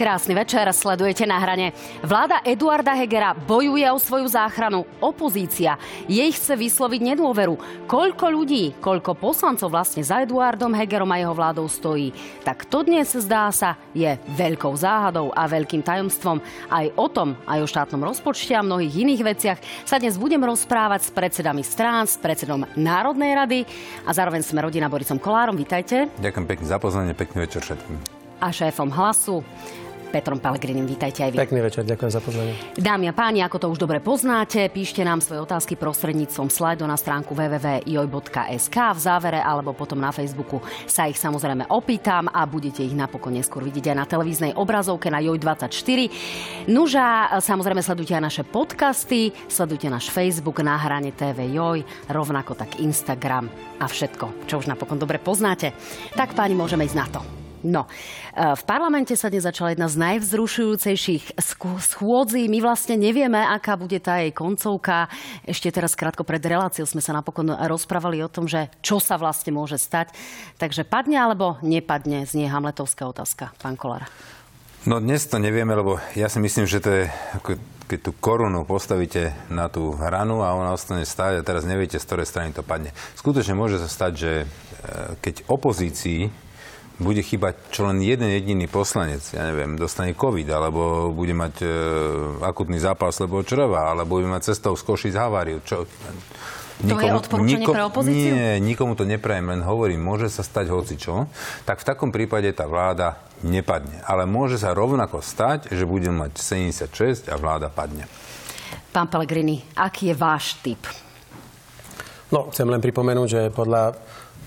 Krásny večer, sledujete na hrane. Vláda Eduarda Hegera bojuje o svoju záchranu. Opozícia jej chce vysloviť nedôveru. Koľko ľudí, koľko poslancov vlastne za Eduardom Hegerom a jeho vládou stojí. Tak to dnes, zdá sa, je veľkou záhadou a veľkým tajomstvom. Aj o tom, aj o štátnom rozpočte a mnohých iných veciach sa dnes budem rozprávať s predsedami strán, s predsedom Národnej rady a zároveň sme rodina Borisom Kolárom. Vítajte. Ďakujem pekne za pozvanie, pekný večer všetkým. A šéfom hlasu Petrom Pellegrinim. Vítajte aj vy. Pekný večer, ďakujem za pozvanie. Dámy a páni, ako to už dobre poznáte, píšte nám svoje otázky prostredníctvom slajdu na stránku www.joj.sk v závere alebo potom na Facebooku sa ich samozrejme opýtam a budete ich napokon neskôr vidieť aj na televíznej obrazovke na Joj24. Nuža, samozrejme sledujte aj naše podcasty, sledujte náš Facebook na hrane TV Joj, rovnako tak Instagram a všetko, čo už napokon dobre poznáte. Tak páni, môžeme ísť na to. No, e, v parlamente sa dnes začala jedna z najvzrušujúcejších schôdzí. My vlastne nevieme, aká bude tá jej koncovka. Ešte teraz krátko pred reláciou sme sa napokon rozprávali o tom, že čo sa vlastne môže stať. Takže padne alebo nepadne, znie Hamletovská otázka. Pán Kolár. No dnes to nevieme, lebo ja si myslím, že to je keď tú korunu postavíte na tú hranu a ona ostane stáť a teraz neviete, z ktorej strany to padne. Skutočne môže sa stať, že e, keď opozícii bude chýbať čo len jeden jediný poslanec, ja neviem, dostane COVID, alebo bude mať e, akutný zápal slebo čreva, alebo bude mať cestou z Košic haváriu. Čo, to nikomu, je odporúčanie nikom, pre opozíciu? Nie, nikomu to neprajem, len hovorím, môže sa stať hocičo. Tak v takom prípade tá vláda nepadne. Ale môže sa rovnako stať, že bude mať 76 a vláda padne. Pán Pellegrini, aký je váš typ? No, chcem len pripomenúť, že podľa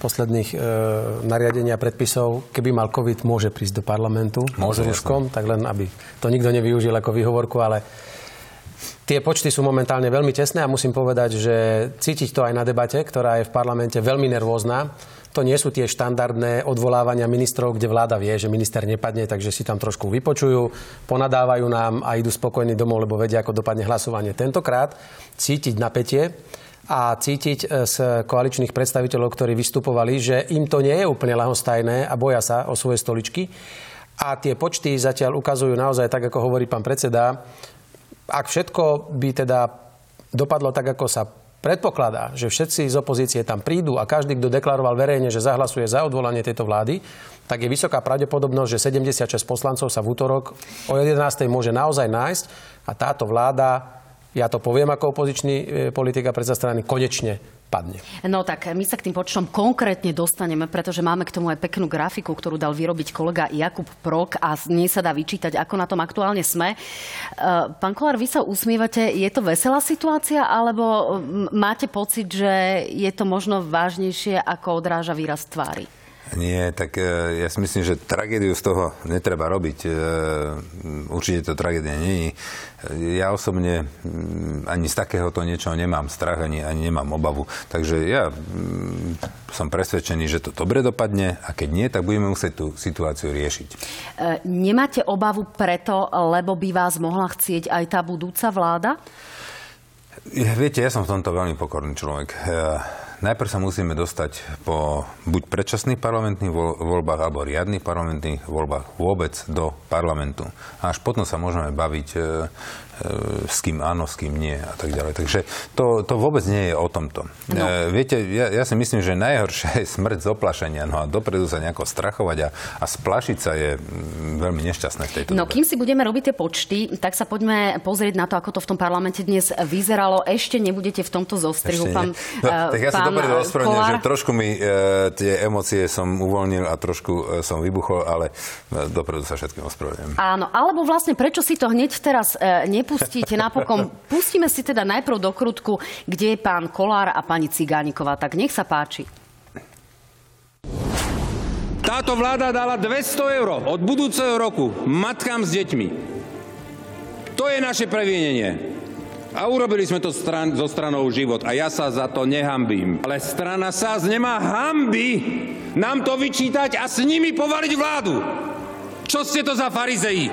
posledných e, nariadení a predpisov, keby mal COVID, môže prísť do parlamentu môže, s Ruskom, tak len aby to nikto nevyužil ako výhovorku, ale tie počty sú momentálne veľmi tesné a musím povedať, že cítiť to aj na debate, ktorá je v parlamente veľmi nervózna. To nie sú tie štandardné odvolávania ministrov, kde vláda vie, že minister nepadne, takže si tam trošku vypočujú, ponadávajú nám a idú spokojní domov, lebo vedia, ako dopadne hlasovanie. Tentokrát cítiť napätie a cítiť e, z koaličných predstaviteľov, ktorí vystupovali, že im to nie je úplne lahostajné a boja sa o svoje stoličky. A tie počty zatiaľ ukazujú naozaj, tak ako hovorí pán predseda, ak všetko by teda dopadlo tak, ako sa predpokladá, že všetci z opozície tam prídu a každý, kto deklaroval verejne, že zahlasuje za odvolanie tejto vlády, tak je vysoká pravdepodobnosť, že 76 poslancov sa v útorok o 11. môže naozaj nájsť a táto vláda ja to poviem ako opozičný e, politik a predsa strany, konečne padne. No tak my sa k tým počtom konkrétne dostaneme, pretože máme k tomu aj peknú grafiku, ktorú dal vyrobiť kolega Jakub Prok a z nej sa dá vyčítať, ako na tom aktuálne sme. E, pán Kolár, vy sa usmievate, je to veselá situácia, alebo máte pocit, že je to možno vážnejšie, ako odráža výraz tvári? Nie, tak e, ja si myslím, že tragédiu z toho netreba robiť. E, určite to tragédia nie je. Ja osobne ani z takéhoto niečoho nemám strach, ani, ani nemám obavu. Takže ja som presvedčený, že to dobre dopadne a keď nie, tak budeme musieť tú situáciu riešiť. E, nemáte obavu preto, lebo by vás mohla chcieť aj tá budúca vláda? Viete, ja som v tomto veľmi pokorný človek. Najprv sa musíme dostať po buď predčasných parlamentných voľbách alebo riadnych parlamentných voľbách vôbec do parlamentu. A až potom sa môžeme baviť e, s kým áno, s kým nie a tak ďalej. Takže to, to vôbec nie je o tomto. No. E, viete, ja, ja si myslím, že najhoršia je smrť z oplašenia. No a dopredu sa nejako strachovať a, a splašiť sa je mm, veľmi nešťastné v tejto No dobe. kým si budeme robiť tie počty, tak sa poďme pozrieť na to, ako to v tom parlamente dnes vyzeralo. Ešte nebudete v tomto zostrihu, pán no, Tak ja sa dopredu ospravedlňujem, že trošku mi e, tie emócie som uvoľnil a trošku e, som vybuchol, ale e, dopredu sa všetkým ospravedlňujem. Áno, alebo vlastne prečo si to hneď teraz e, nepustíte napokon. Pustíme si teda najprv do krutku, kde je pán Kolár a pani Cigániková. Tak nech sa páči. Táto vláda dala 200 eur od budúceho roku matkám s deťmi. To je naše previnenie. A urobili sme to stran, zo stranou život. A ja sa za to nehambím. Ale strana SAS nemá hamby nám to vyčítať a s nimi povaliť vládu. Čo ste to za farizei?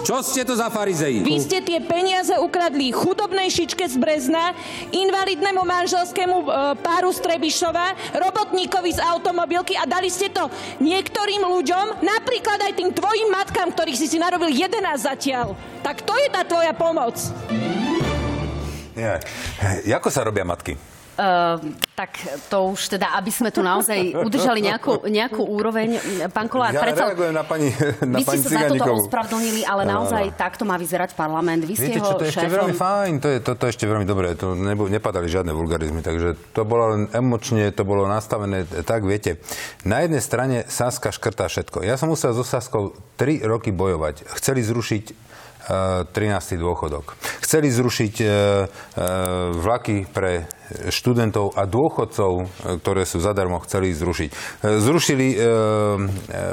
Čo ste to za farizei? Vy ste tie peniaze ukradli chudobnej šičke z Brezna, invalidnému manželskému e, páru z Trebišova, robotníkovi z automobilky a dali ste to niektorým ľuďom, napríklad aj tým tvojim matkám, ktorých si si narobil 11 zatiaľ. Tak to je tá tvoja pomoc. Ja. Ako sa robia matky? Uh, tak to už teda, aby sme tu naozaj udržali nejakú, nejakú úroveň. Pán Kolár, ja preto... reagujem na pani, na vy pani ste sa za toto ospravedlnili, ale No, naozaj no. takto má vyzerať parlament. Vy ste Viete čo, jeho to je ešte šéfom. veľmi fajn, to je, to, to ešte veľmi dobré, to nebo, nepadali žiadne vulgarizmy, takže to bolo len emočne, to bolo nastavené tak, viete. Na jednej strane Saska škrtá všetko. Ja som musel so Saskou 3 roky bojovať. Chceli zrušiť e, 13. dôchodok. Chceli zrušiť e, e, vlaky pre študentov a dôchodcov, e, ktoré sú zadarmo, chceli zrušiť. E, Zrušili e, e,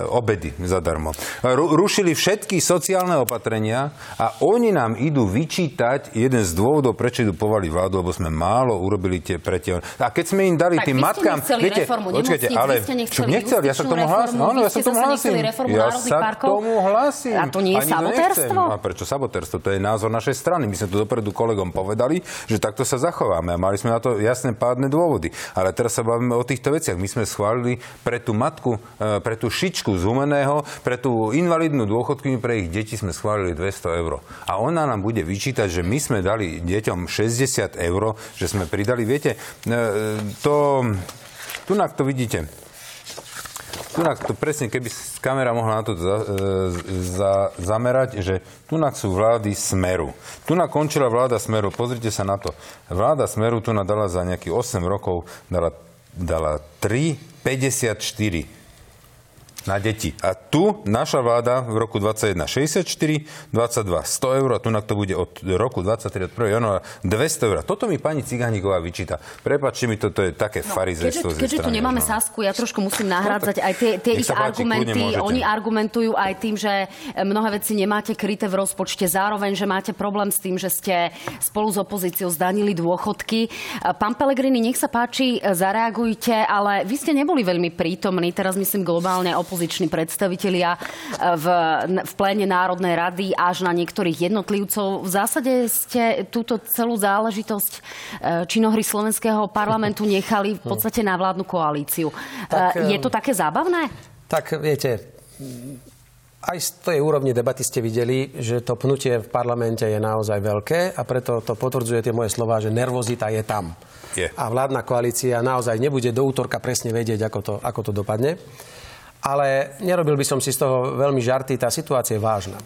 obedy zadarmo. Ru, rušili všetky sociálne opatrenia a oni nám idú vyčítať jeden z dôvodov, prečo idú povali vládu, lebo sme málo urobili tie pre tie... A keď sme im dali Tak tým matkám... nechceli reformu počkajte, ale... ste nechceli čo, nechcel, ja sa k tomu hlásim. Áno, ja sa k tomu hlásim. Ja sa k tomu hlásim. A to nie je Ani sabotérstvo? A prečo sabotérstvo? To je názor našej strany. My sme to dopredu kolegom povedali, že takto sa zachováme a mali sme na to jasné pádne dôvody. Ale teraz sa bavíme o týchto veciach. My sme schválili pre tú matku, e, pre tú šičku z humeného, pre tú invalidnú dôchodkyňu, pre ich deti sme schválili 200 eur. A ona nám bude vyčítať, že my sme dali deťom 60 eur, že sme pridali, viete, e, to... Tu to vidíte. Tunak to presne, keby kamera mohla na to za, e, za, zamerať, že tunak sú vlády Smeru. Tunak končila vláda Smeru, pozrite sa na to. Vláda Smeru tu dala za nejakých 8 rokov, dala, dala 3,54 na deti. A tu naša vláda v roku 21 64, 22 100 eur a tu to bude od roku 23 od 1. januára 200 eur. Toto mi pani Cigániková vyčíta. Prepačte mi, toto je také no, farizejstvo Keďže, keďže tu nemáme Sasku, ja trošku musím nahrádzať aj tie, tie ich páči, argumenty. Oni argumentujú aj tým, že mnohé veci nemáte kryté v rozpočte, zároveň, že máte problém s tým, že ste spolu s opozíciou zdanili dôchodky. Pán Pelegrini, nech sa páči, zareagujte, ale vy ste neboli veľmi prítomní, teraz myslím globálne opoziční predstavitelia v, v pléne Národnej rady až na niektorých jednotlivcov. V zásade ste túto celú záležitosť e, činohry slovenského parlamentu nechali v podstate na vládnu koalíciu. Tak, E, Je to také zábavné? Tak viete, aj z tej úrovni debaty ste videli, že to pnutie v parlamente je naozaj veľké a preto to potvrdzuje tie moje slova, že nervozita je tam. Je. A vládna koalícia naozaj nebude do útorka presne vedieť, ako to, ako to dopadne. Ale nerobil by som si z toho veľmi žarty, tá situácia je vážna.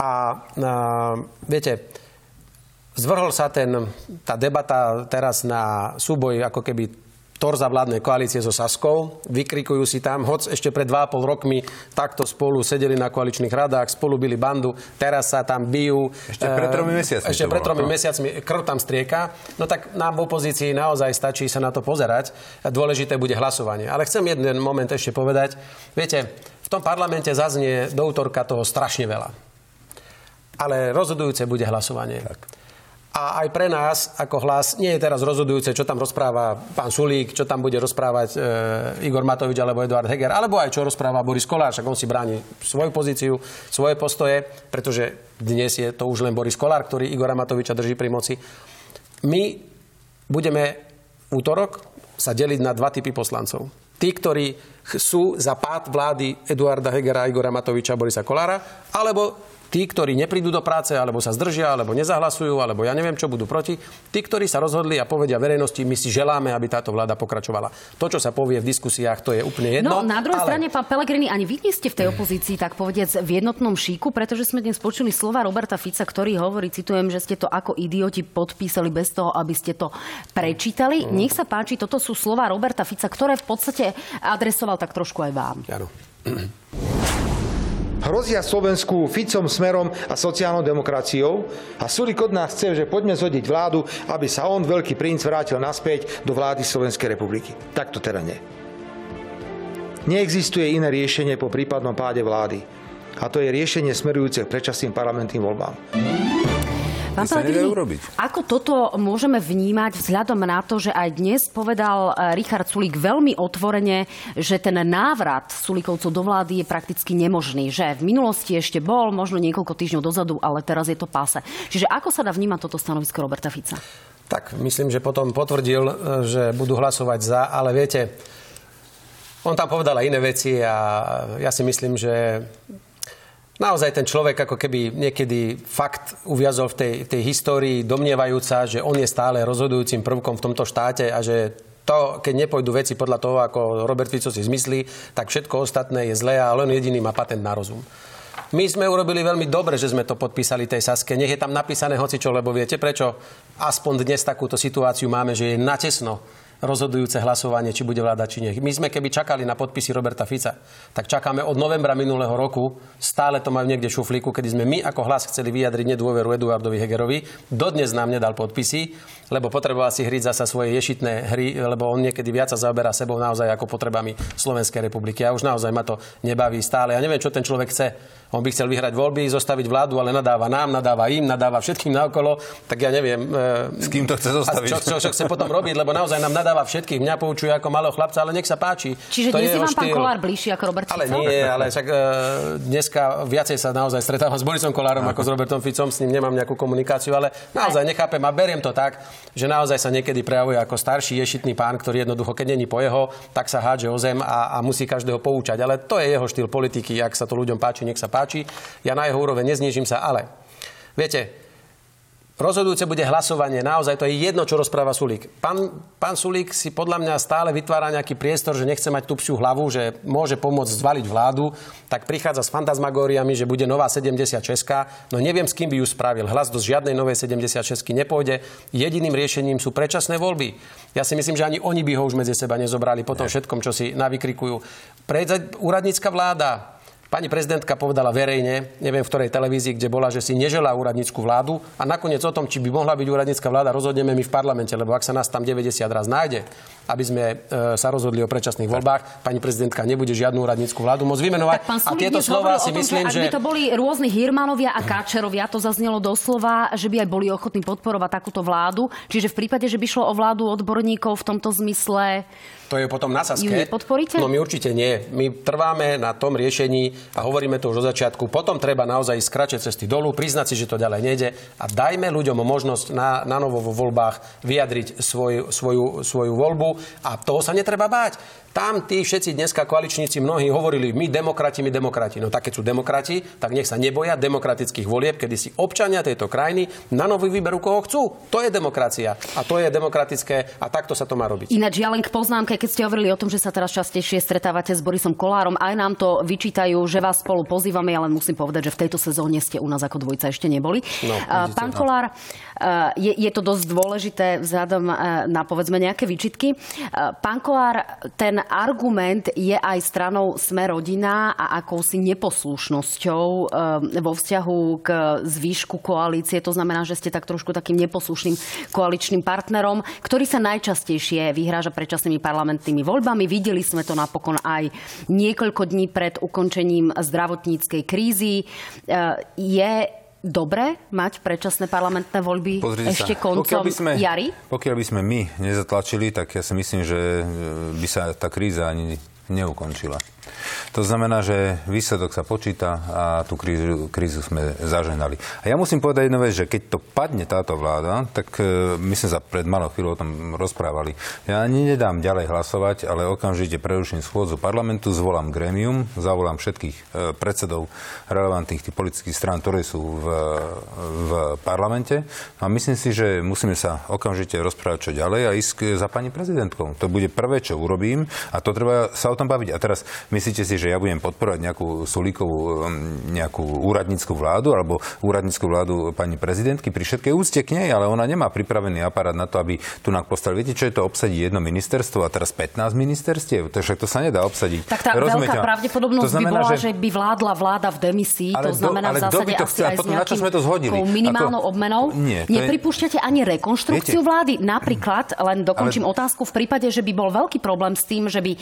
A, a viete, zvrhol sa ten, tá debata teraz na súboj ako keby torza vládnej koalície so Saskou. Vykrikujú si tam, hoc ešte pred 2,5 rokmi takto spolu sedeli na koaličných radách, spolu byli bandu, teraz sa tam bijú. Ešte pred tromi Eh, mesiacmi Ešte pred tromi no. mesiacmi krv tam strieka. No tak nám v opozícii naozaj stačí sa na to pozerať. Dôležité bude hlasovanie. Ale chcem jeden moment ešte povedať. Viete, v tom parlamente zaznie do útorka toho strašne veľa. Ale rozhodujúce bude hlasovanie. Tak. A aj pre nás, ako hlas, nie je teraz rozhodujúce, čo tam rozpráva pán Sulík, čo tam bude rozprávať e, Igor Matovič alebo Eduard Heger, alebo aj čo rozpráva Boris Kolár, však on si bráni svoju pozíciu, svoje postoje, pretože dnes je to už len Boris Kolár, ktorý Igora Matoviča drží pri moci. My budeme v útorok sa deliť na dva typy poslancov. Tí, ktorí sú za pád vlády Eduarda Hegera, Igora Matoviča a Borisa Kolára, alebo tí, ktorí neprídu do práce, alebo sa zdržia, alebo nezahlasujú, alebo ja neviem, čo budú proti. Tí, ktorí sa rozhodli a povedia verejnosti, my si želáme, aby táto vláda pokračovala. To, čo sa povie v diskusiách, to je úplne jedno. No, na druhej ale... strane, pán Pelegrini, ani vy nie ste v tej opozícii, tak povediac, v jednotnom šíku, pretože sme dnes počuli slova Roberta Fica, ktorý hovorí, citujem, že ste to ako idioti podpísali bez toho, aby ste to prečítali. Mm. Nech sa páči, toto sú slova Roberta Fica, ktoré v podstate adresoval tak trošku aj vám. Áno. Hrozia Slovensku Ficom, Smerom a sociálnou demokraciou a Sulik od nás chce, že poďme zhodiť vládu, aby sa on, veľký princ, vrátil naspäť do vlády Slovenskej republiky. Tak to teda nie. Neexistuje iné riešenie po prípadnom páde vlády. A to je riešenie smerujúce k predčasným parlamentným voľbám. Pán urobiť. Ako toto môžeme vnímať vzhľadom na to, že aj dnes povedal eh, Richard Sulík veľmi otvorene, že ten návrat Sulíkovcov do vlády je prakticky nemožný. Že v minulosti ešte bol, možno niekoľko týždňov dozadu, ale teraz je to páse. Čiže ako sa dá vnímať toto stanovisko Roberta Fica? Tak myslím, že potom potvrdil, eh, že budú hlasovať za, ale viete, on tam povedal aj iné veci a ja si myslím, že naozaj ten človek ako keby niekedy fakt uviazol v tej, tej histórii, domnievajúca, že on je stále rozhodujúcim prvkom v tomto štáte a že to, keď nepôjdu veci podľa toho, ako Robert Fico si zmyslí, tak všetko ostatné je zlé a len jediný má patent na rozum. My sme urobili veľmi dobre, že sme to podpísali tej Saske. Nech je tam napísané hocičo, lebo viete prečo? Aspoň dnes takúto situáciu máme, že je natesno rozhodujúce hlasovanie, či bude vláda, či nie. My sme keby čakali na podpisy Roberta Fica, tak čakáme od novembra minulého roku, stále to majú niekde šuflíku, kedy sme my ako hlas chceli vyjadriť nedôveru Eduardovi Hegerovi. Dodnes nám nedal podpisy, lebo potreboval si hriť zasa svoje ješitné hry, lebo on niekedy viac sa zaoberá sebou naozaj ako potrebami Slovenskej republiky. A už naozaj ma to nebaví stále. Ja neviem, čo ten človek chce on by chcel vyhrať voľby, zostaviť vládu, ale nadáva nám, nadáva im, nadáva všetkým naokolo. Tak ja neviem. E, S kým to chce zostaviť? Čo, čo, čo chce potom robiť, lebo naozaj nám nadáva všetkých. Mňa poučuje ako malého chlapca, ale nech sa páči. Čiže to dnes je vám pán Kolár bližší ako Robert Fico? Ale nie, ale však e, dneska viacej sa naozaj stretávam s Borisom Kolárom ako s Robertom Ficom, s ním nemám nejakú komunikáciu, ale naozaj nechápem a beriem to tak, že naozaj sa niekedy prejavuje ako starší ješitný pán, ktorý jednoducho, keď není po jeho, tak sa hádže o zem a, a musí každého poučať. Ale to je jeho štýl politiky, ak sa to ľuďom páči, nech sa páči. Ja na jeho úroveň neznižím sa, ale viete, Rozhodujúce bude hlasovanie. Naozaj to je jedno, čo rozpráva Sulík. Pán, pán Sulík si podľa mňa stále vytvára nejaký priestor, že nechce mať tú psiu hlavu, že môže pomôcť zvaliť vládu, tak prichádza s fantasmagóriami, že bude nová 76. No neviem, s kým by ju spravil. Hlas do žiadnej novej 76 nepôjde. Jediným riešením sú predčasné voľby. Ja si myslím, že ani oni by ho už medzi seba nezobrali po tom všetkom, čo si navykrikujú. Prejde úradnícka vláda, Pani prezidentka povedala verejne, neviem v ktorej televízii, kde bola, že si neželá úradnícku vládu a nakoniec o tom, či by mohla byť úradnícka vláda, rozhodneme my v parlamente, lebo ak sa nás tam 90 raz nájde, aby sme e, sa rozhodli o predčasných voľbách, pani prezidentka nebude žiadnu úradnícku vládu môcť vymenovať. a tieto slova si myslím, že... Ak by to boli rôzni Hirmanovia a Káčerovia, to zaznelo doslova, že by aj boli ochotní podporovať takúto vládu. Čiže v prípade, že by šlo o vládu odborníkov v tomto zmysle, to je potom na saske. Ju nepodporíte? No my určite nie. My trváme na tom riešení a hovoríme to už od začiatku. Potom treba naozaj ísť cesty dolu, priznať si, že to ďalej nejde a dajme ľuďom možnosť na, na novo vo voľbách vyjadriť svoj, svoju, svoju voľbu a toho sa netreba báť. Tam tí všetci dneska koaličníci mnohí hovorili, my demokrati, my demokrati. No tak keď sú demokrati, tak nech sa neboja demokratických volieb, kedy si občania tejto krajiny na nový vyberú, koho chcú. To je demokracia. A to je demokratické a takto sa to má robiť. Ináč ja len k poznámke, keď ste hovorili o tom, že sa teraz častejšie stretávate s Borisom Kolárom, aj nám to vyčítajú, že vás spolu pozývame, ale musím povedať, že v tejto sezóne ste u nás ako dvojca ešte neboli. No, vidíte, Pán no. Kolár, je, je to dosť dôležité vzhľadom na povedzme nejaké výčitky. Pán Kolár, ten argument je aj stranou Sme rodina a akousi neposlušnosťou eh, vo vzťahu k zvýšku koalície. To znamená, že ste tak trošku takým neposlušným koaličným partnerom, ktorý sa najčastejšie vyhráža predčasnými parlamentnými voľbami. Videli sme to napokon aj niekoľko dní pred ukončením zdravotníckej krízy. Eh, je dobre mať predčasné parlamentné voľby Pozrite ešte sa. koncom pokiaľ by sme, jary? Pokiaľ by sme my nezatlačili, tak ja si myslím, že by sa tá kríza ani neukončila. To znamená, že výsledok sa počíta a tú krízu, krízu sme zaženali. A ja musím povedať jednu vec, že keď to padne táto vláda, tak e, my sme sa pred malou chvíľou o tom rozprávali. Ja ani nedám ďalej hlasovať, ale okamžite preruším schôdzu parlamentu, zvolám gremium, zavolám všetkých e, predsedov relevantných tých politických strán, ktoré sú v, v parlamente. A myslím si, že musíme sa okamžite rozprávať čo ďalej a ísť za pani prezidentkou. To bude prvé, čo urobím a to treba sa o tom baviť. A teraz myslíte si, že ja budem podporovať nejakú Sulíkovú, um, nejakú úradnícku vládu alebo úradnícku vládu pani prezidentky pri všetkej úcte k nej, ale ona nemá pripravený aparát na to, aby tu nám postavili. Viete, čo je to obsadiť jedno ministerstvo a teraz 15 ministerstiev? To však to sa nedá obsadiť. Tak tá Rozumiete? veľká pravdepodobnosť to znamená, by bola, že... že by vládla vláda v demisii, ale to znamená do, ale v zásade asi aj s nejakým sme to zhodili? minimálnou Ako... obmenou. Nie, Nepripúšťate je... ani rekonštrukciu Viete? vlády? Napríklad, len dokončím ale... otázku, v prípade, že by bol veľký problém s tým, že by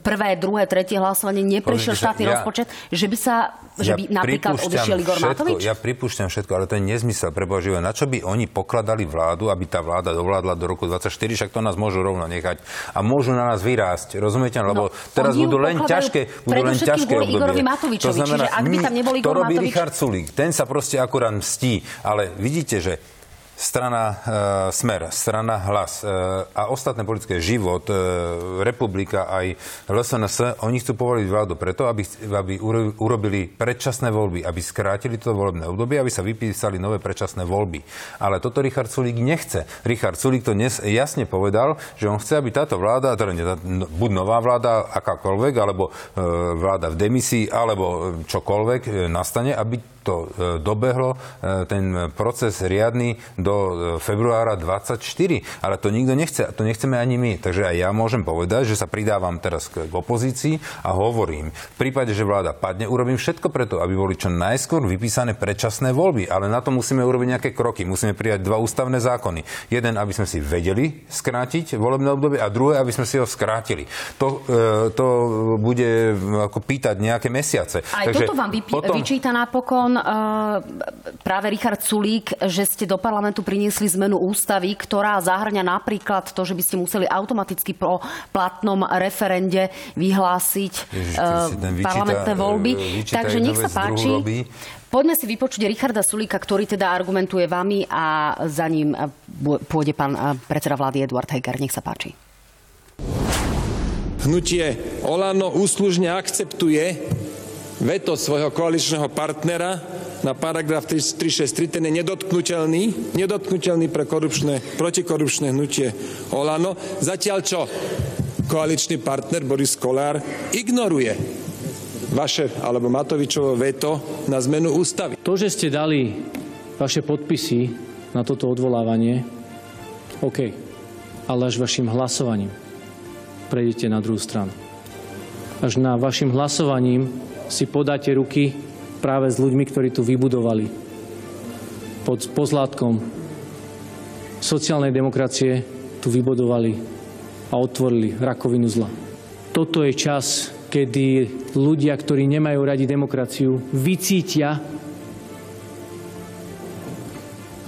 prvé, druhé, tretie hlasovanie hlasovanie neprešiel Pozrite štátny ja- rozpočet, že by sa, že by napríklad odišiel Igor Matovič? Ja pripúšťam všetko, ale to je nezmysel pre. Na čo by oni pokladali vládu, aby tá vláda dovládla do roku 24, však to nás môžu rovno nechať. A môžu na nás vyrásť, rozumiete? Lebo No, teraz budú len ťažké, budú len ťažké obdobie. Igorovi Matovičovi, čiže ak by tam nebol to Igor robí Matovič- Richard Sulík, ten sa proste akurát mstí. Ale vidíte, že strana e, Smer, strana Hlas e, a ostatné politické život, e, Republika aj LSNS, oni chcú povoliť vládu preto, aby, aby uro- urobili predčasné voľby, aby skrátili to volebné obdobie, aby sa vypísali nové predčasné voľby. Ale toto Richard Sulík nechce. Richard Sulík to dnes jasne povedal, že on chce, aby táto vláda, teda tá- no, buď nová vláda, akákoľvek, alebo e, vláda v demisii, alebo e, čokoľvek e, nastane, aby to e, dobehlo, e, ten proces riadny do e, februára 24. Ale to nikto nechce. To nechceme ani my. Takže aj ja môžem povedať, že sa pridávam teraz k opozícii a hovorím, v prípade, že vláda padne, urobím všetko preto, aby boli čo najskôr vypísané predčasné voľby. Ale na to musíme urobiť nejaké kroky. Musíme prijať dva ústavné zákony. Jeden, aby sme si vedeli skrátiť volebné obdobie a druhé, aby sme si ho skrátili. To, to bude ako pýtať nejaké mesiace. Aj toto vám vypí, potom- vyčíta napokon práve Richard Sulík, že ste do parlamentu priniesli zmenu ústavy, ktorá zahrňa napríklad to, že by ste museli automaticky po platnom referende vyhlásiť Ježiš, ten vyčíta, parlamentné voľby. e, vyčíta Takže nech sa páči. Poďme si vypočuť Richarda Sulíka, ktorý teda argumentuje vami a za ním pôjde pán predseda vlády Eduard Heger. Nech sa páči. Hnutie Olano úslužne akceptuje veto svojho koaličného partnera na paragraf 363, ten je nedotknutelný, nedotknutelný pre korupčné, protikorupčné hnutie Olano. Zatiaľ čo koaličný partner Boris Kolár ignoruje vaše alebo Matovičovo veto na zmenu ústavy. To, že ste dali vaše podpisy na toto odvolávanie, OK, ale až vašim hlasovaním prejdete na druhú stranu. Až na vašim hlasovaním si podáte ruky práve s ľuďmi, ktorí tu vybudovali pod pozlátkom sociálnej demokracie tu vybudovali a otvorili rakovinu zla. Toto je čas, kedy ľudia, ktorí nemajú radi demokraciu, vycítia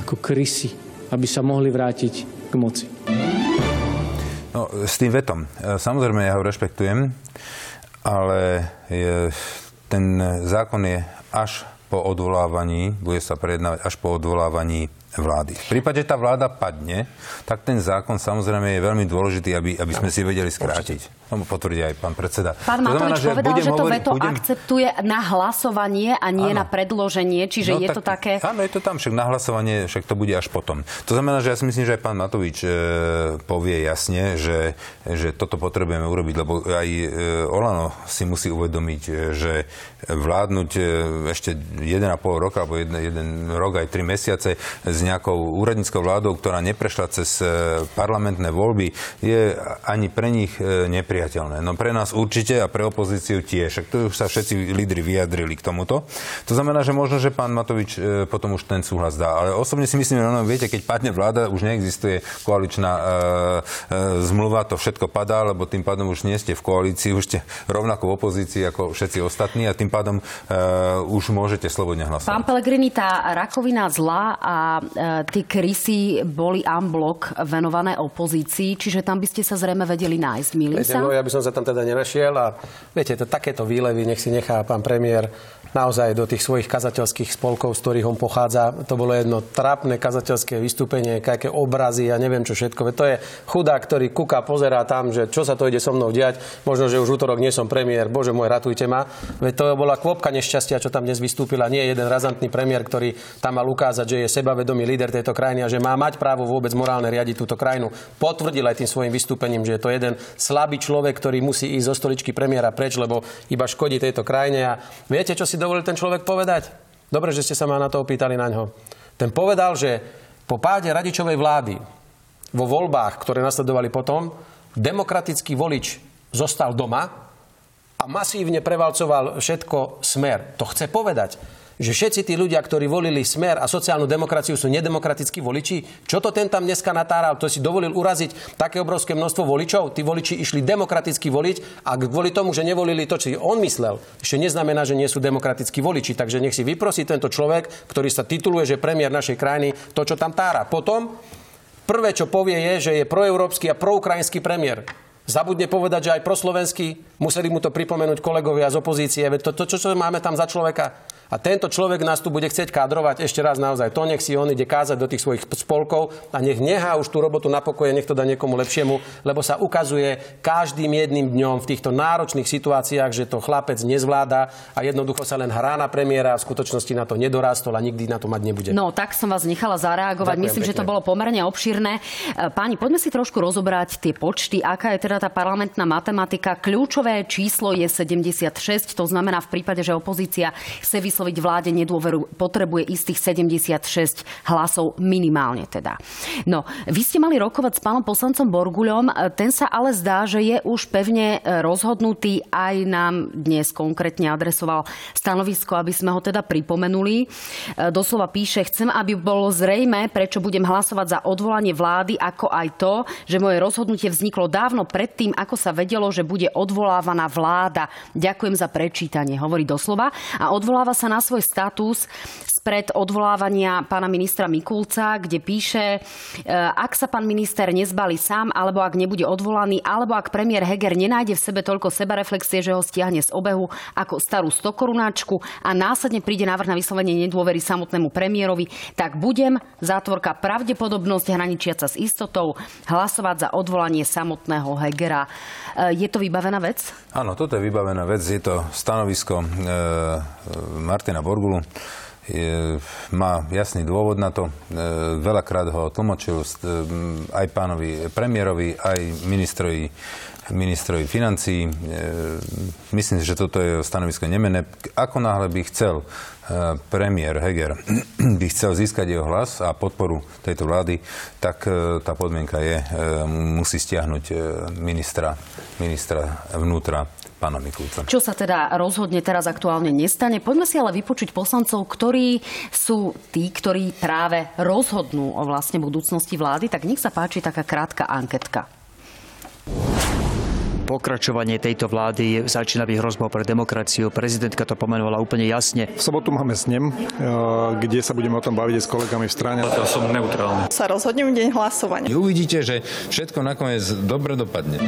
ako krysy, aby sa mohli vrátiť k moci. No, s tým vetom. E, Samozrejme, ja ho rešpektujem, ale je, ten zákon je až po odvolávaní, bude sa prejednávať až po odvolávaní vlády. V prípade, že tá vláda padne, tak ten zákon samozrejme je veľmi dôležitý, aby, aby sme si vedeli skrátiť. To potvrdí aj pán predseda. Pán To znamená, Matovič povedal, budem že to veto budem- akceptuje na hlasovanie a nie Áno. na predloženie, čiže No je tak- to také... Áno, je to tam, však na hlasovanie, však to bude až potom. To znamená, že ja si myslím, že aj pán Matovič e, povie jasne, že, že toto potrebujeme urobiť, lebo aj e, Olano si musí uvedomiť, e, že vládnuť e, ešte 1,5 roka, alebo jeden, jeden rok aj 3 mesiace nejakou úradníckou vládou, ktorá neprešla cez e, parlamentné voľby, je ani pre nich e, nepriateľné. No pre nás určite a pre opozíciu tiež. To už sa všetci lídry vyjadrili k tomuto. To znamená, že možno, že pán Matovič e, potom už ten súhlas dá. Ale osobne si myslím, že no, viete, keď padne vláda, už neexistuje koaličná e, e, zmluva, to všetko padá, lebo tým pádom už nie ste v koalícii, už ste rovnako v opozícii ako všetci ostatní a tým pádom e, už môžete slobodne hlasovať. Pán Pelegrini, tá rakovina zla a tie krysy boli unblock venované opozícii, čiže tam by ste sa zrejme vedeli nájsť, milím sa? no ja by som sa tam teda nenašiel a viete, to, takéto výlevy nech si nechá pán premiér naozaj do tých svojich kazateľských spolkov, z ktorých on pochádza. To bolo jedno trápne kazateľské vystúpenie, aké obrazy a neviem čo všetko. To je chudák, ktorý kúka, pozerá tam, že čo sa to ide so mnou diať. Možno, že už útorok nie som premiér. Bože môj, ratujte ma. Veď to bola kvopka nešťastia, čo tam dnes vystúpila. Nie jeden razantný premiér, ktorý tam mal ukázať, že je sebavedomý líder tejto krajiny a že má mať právo vôbec morálne riadiť túto krajinu. Potvrdil aj tým svojim vystúpením, že je to jeden slabý človek, ktorý musí ísť zo stoličky premiéra preč, lebo iba škodí tejto krajine. A viete, čo si dovolil ten človek povedať? Dobre, že ste sa ma na to opýtali na ňo. Ten povedal, že po páde radičovej vlády vo voľbách, ktoré nasledovali potom, demokratický volič zostal doma a masívne prevalcoval všetko smer. To chce povedať, že všetci tí ľudia, ktorí volili smer a sociálnu demokraciu, sú nedemokratickí voliči? Čo to ten tam dneska natáral? To si dovolil uraziť také obrovské množstvo voličov? Tí voliči išli demokraticky voliť a kvôli tomu, že nevolili to, čo on myslel, ešte neznamená, že nie sú demokratickí voliči. Takže nech si vyprosí tento človek, ktorý sa tituluje, že premiér našej krajiny, to, čo tam tára. Potom prvé, čo povie, je, že je proeurópsky a proukrajinský premiér. Zabudne povedať, že aj proslovenský, museli mu to pripomenúť kolegovia z opozície. To, to, čo máme tam za človeka? A tento človek nás tu bude chcieť kadrovať ešte raz naozaj. To nech si on ide kázať do tých svojich spolkov a nech nechá už tú robotu na pokoje, nech to dá niekomu lepšiemu, lebo sa ukazuje každým jedným dňom v týchto náročných situáciách, že to chlapec nezvláda a jednoducho sa len hrá na premiéra a v skutočnosti na to nedorastol a nikdy na to mať nebude. No, tak som vás nechala zareagovať. Ďakujem Myslím, pekne. že to bolo pomerne obširné. E, Páni, poďme si trošku rozobrať tie počty. Aká je teda tá parlamentná matematika? Kľúčové číslo je 76, to znamená v prípade, že opozícia chce vysloviť vláde nedôveru, potrebuje istých 76 hlasov minimálne teda. No, vy ste mali rokovať s pánom poslancom Borguľom, E, ten sa ale zdá, že je už pevne e, rozhodnutý, aj nám dnes konkrétne adresoval stanovisko, aby sme ho teda pripomenuli. E, Doslova píše, chcem, aby bolo zrejme, prečo budem hlasovať za odvolanie vlády, ako aj to, že moje rozhodnutie vzniklo dávno predtým, ako sa vedelo, že bude odvolávaná vláda. Ďakujem za prečítanie, hovorí doslova. A odvoláva sa svoj status spred odvolávania pána ministra Mikulca, kde píše, e, ak sa pán minister nezbali sám, alebo ak nebude odvolaný, alebo ak premiér Heger nenájde v sebe toľko sebareflexie, že ho stiahne z obehu ako starú stokorunáčku a následne príde návrh na vyslovenie nedôvery samotnému premiérovi, tak budem, zátvorka pravdepodobnosť hraničiaca s istotou, hlasovať za odvolanie samotného Hegera. E, Je to vybavená vec? Áno, toto je vybavená vec. Je to stanovisko e, Martina Borgulu. Je, má jasný dôvod na to. E, veľakrát ho tlmočil e, aj pánovi premiérovi, aj ministrovi, ministrovi financií. E, myslím si, že toto je stanovisko nemené. Ako náhle by chcel e, premiér Heger by chcel získať jeho hlas a podporu tejto vlády, tak tá podmienka je, musí stiahnuť ministra, ministra vnútra pána Mikulca. Čo sa teda rozhodne teraz aktuálne nestane. Poďme si ale vypočuť poslancov, ktorí sú tí, ktorí práve rozhodnú o vlastne budúcnosti vlády. Tak nech sa páči taká krátka anketka. Pokračovanie tejto vlády začína byť hrozbou pre demokraciu. Prezidentka to pomenovala úplne jasne. V sobotu máme snem, eh, kde sa budeme o tom baviť s kolegami v strane. Ja som neutrálny. sa rozhodnem deň hlasovania. Uvidíte, že všetko nakoniec dobre dopadne.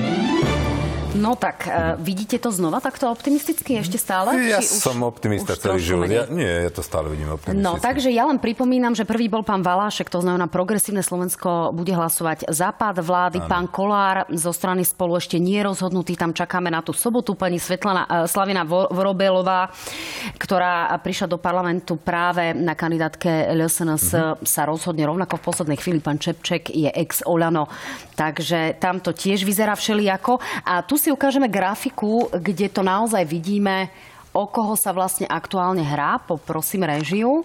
No tak, e, vidíte to znova takto optimisticky ešte stále? Ja Či už- som optimista už celý život. Ja, nie, ja to stále vidím optimisticky. No, takže ja len pripomínam, že prvý bol pán Valášek, to znamená progresívne Slovensko bude hlasovať západ vlády. Ano. Pán Kolár zo strany spolu ešte nie je rozhodnutý, tam čakáme na tú sobotu. Pani Svetlana, eh, Slavina Vo- Vorobelová, ktorá prišla do parlamentu práve na kandidátke LSNS, Mhm. sa rozhodne rovnako v poslednej chvíli. Pán Čepček je ex Olano, takže tam to tiež vyzerá všelijako. A tu si ukážeme grafiku, kde to naozaj vidíme, o koho sa vlastne aktuálne hrá. Poprosím režiu.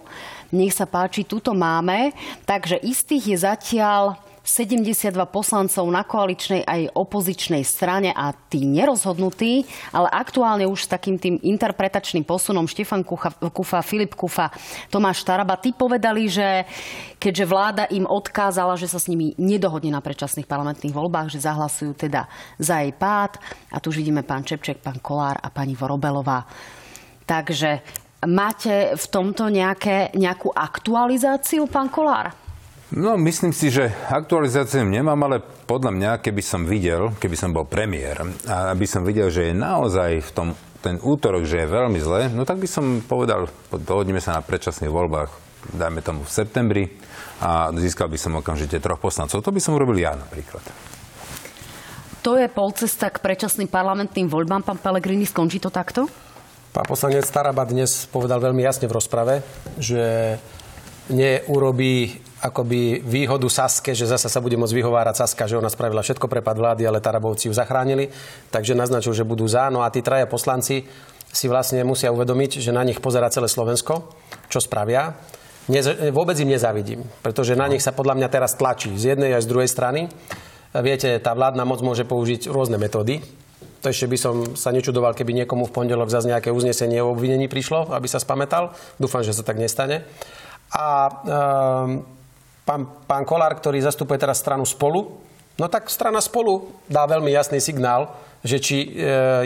Nech sa páči, tuto máme. Takže istých je zatiaľ 72 poslancov na koaličnej aj opozičnej strane a tí nerozhodnutí, ale aktuálne už s takým tým interpretačným posunom Štefan Kucha, Kufa, Filip Kufa, Tomáš Taraba, tí povedali, že keďže vláda im odkázala, že sa s nimi nedohodne na predčasných parlamentných voľbách, že zahlasujú teda za jej pád. A tu už vidíme pán Čepček, pán Kolár a pani Vorobelová. Takže máte v tomto nejaké, nejakú aktualizáciu, pán Kolár? No, myslím si, že aktualizáciu nemám, ale podľa mňa, keby som videl, keby som bol premiér a aby som videl, že je naozaj v tom ten útorok, že je veľmi zle, no tak by som povedal, dohodneme sa na predčasných voľbách, dajme tomu v septembri a získal by som okamžite troch poslancov. To by som urobil ja napríklad. To je polcesta k predčasným parlamentným voľbám. Pán Pellegrini, skončí to takto? Pán poslanec Staraba dnes povedal veľmi jasne v rozprave, že neurobí akoby výhodu Saske, že zasa sa bude môcť vyhovárať Saska, že ona spravila všetko pre pad vlády, ale Tarabovci ju zachránili. Takže naznačil, že budú za. No a tí traja poslanci si vlastne musia uvedomiť, že na nich pozera celé Slovensko, čo spravia. Nez, vôbec im nezavidím, pretože na nich sa podľa mňa teraz tlačí z jednej aj z druhej strany. Viete, tá vládna moc môže použiť rôzne metódy. To ešte by som sa nečudoval, keby niekomu v pondelok zase nejaké uznesenie o obvinení prišlo, aby sa spametal. Dúfam, že sa tak nestane. A um, pán, pán Kolár, ktorý zastupuje teraz stranu Spolu, no tak strana Spolu dá veľmi jasný signál, že či e,